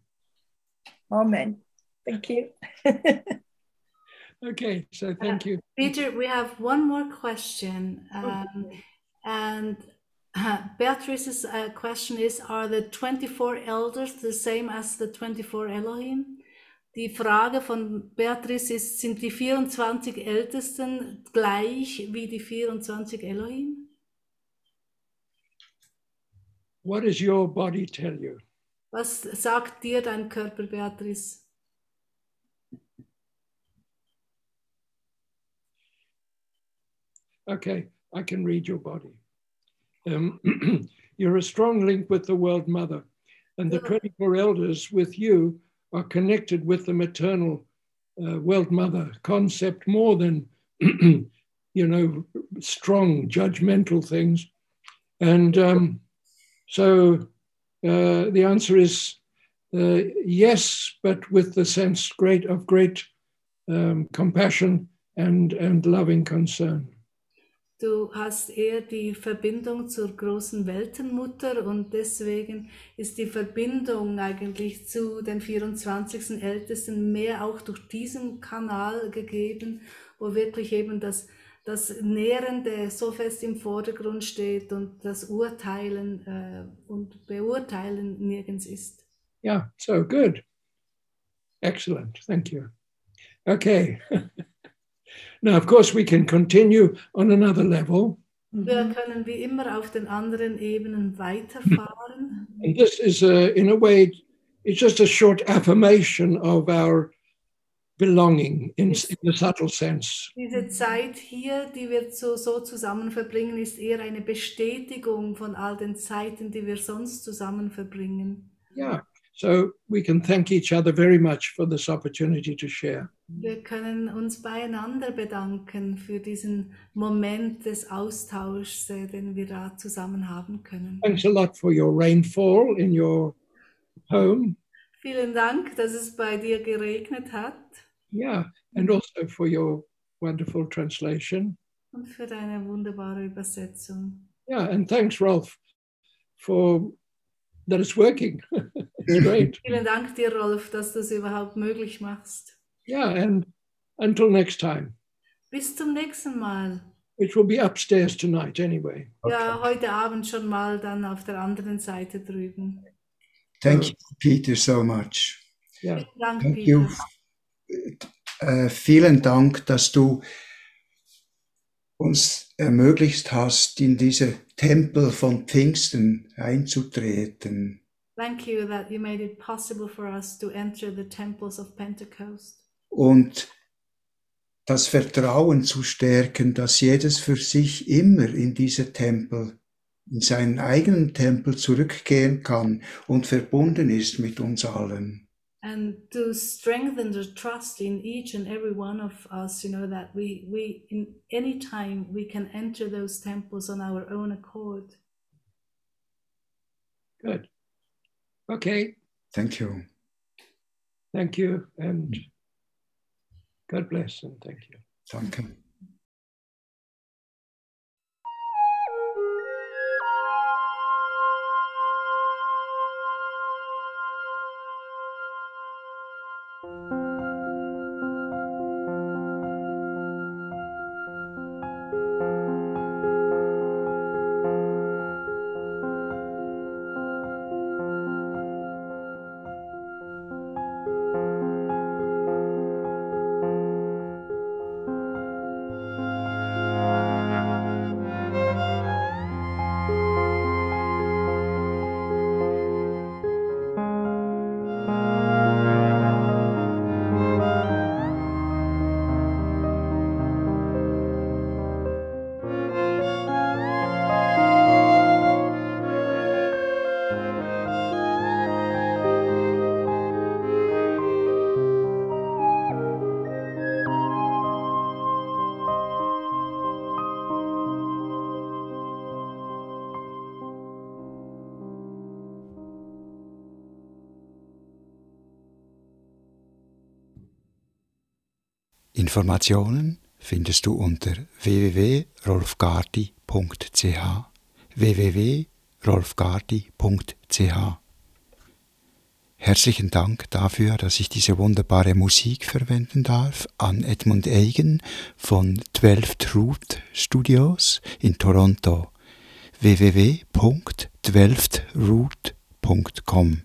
Amen. Thank you. Okay, so thank you. Peter, we have one more question. Um, and uh, Beatrice's uh, question is Are the 24 elders the same as the 24 Elohim? Die Frage von Beatrice ist: Sind die 24 Ältesten gleich wie die 24 Elohim? What does your body tell you? Was sagt dir dein Körper, Beatrice? Okay, I can read your body. Um, you're a strong link with the World Mother, and the 24 elders with you are connected with the maternal uh, World Mother concept more than, you know, strong judgmental things. And um, so uh, the answer is uh, yes, but with the sense great of great um, compassion and, and loving concern. Du hast eher die Verbindung zur großen Weltenmutter und deswegen ist die Verbindung eigentlich zu den 24 Ältesten mehr auch durch diesen Kanal gegeben, wo wirklich eben das, das Nährende so fest im Vordergrund steht und das Urteilen äh, und Beurteilen nirgends ist. Yeah, so good. Excellent. Thank you. Okay. now, of course, we can continue on another level. Wir können wie immer auf den anderen Ebenen weiterfahren. And this is, a, in a way, it's just a short affirmation of our belonging in, in the subtle sense. Diese Zeit hier, die wir so, so zusammen verbringen, ist eher eine Bestätigung von all den Zeiten, die wir sonst zusammen verbringen. Yeah. So we can thank each other very much for this opportunity to share. Wir können uns beieinander bedanken für diesen Moment des Austauschs, äh, den wir da zusammen haben können. Thanks a lot for your rainfall in your home. Vielen Dank, dass es bei dir geregnet hat Yeah. And also for your wonderful translation. und für deine wunderbare Übersetzung. Yeah. And thanks, Rolf, for that it's working. it's great. Vielen Dank dir, Rolf, dass du es überhaupt möglich machst. Yeah. And until next time, Bis zum nächsten Mal. which will be upstairs tonight anyway. Ja, heute Abend schon mal dann auf der anderen Seite drüben. Thank you, Peter, so much. Yeah. Vielen Dank, Thank Peter. you. Äh, vielen Dank, dass du uns ermöglicht hast, in diese Tempel von Pfingsten einzutreten. Thank you that you made it possible for us to enter the temples of Pentecost und das Vertrauen zu stärken, dass jedes für sich immer in diese Tempel, in seinen eigenen Tempel zurückgehen kann und verbunden ist mit uns allen. And to strengthen the trust in each and every one of us you know that we we in any time we can enter those temples on our own accord Good. Okay. Thank you. Thank you. And God bless and thank you. Danke. Informationen findest du unter www.rolfgardi.ch www.rolfgardi.ch Herzlichen Dank dafür, dass ich diese wunderbare Musik verwenden darf an Edmund Eigen von 12th Root Studios in Toronto www.12throot.com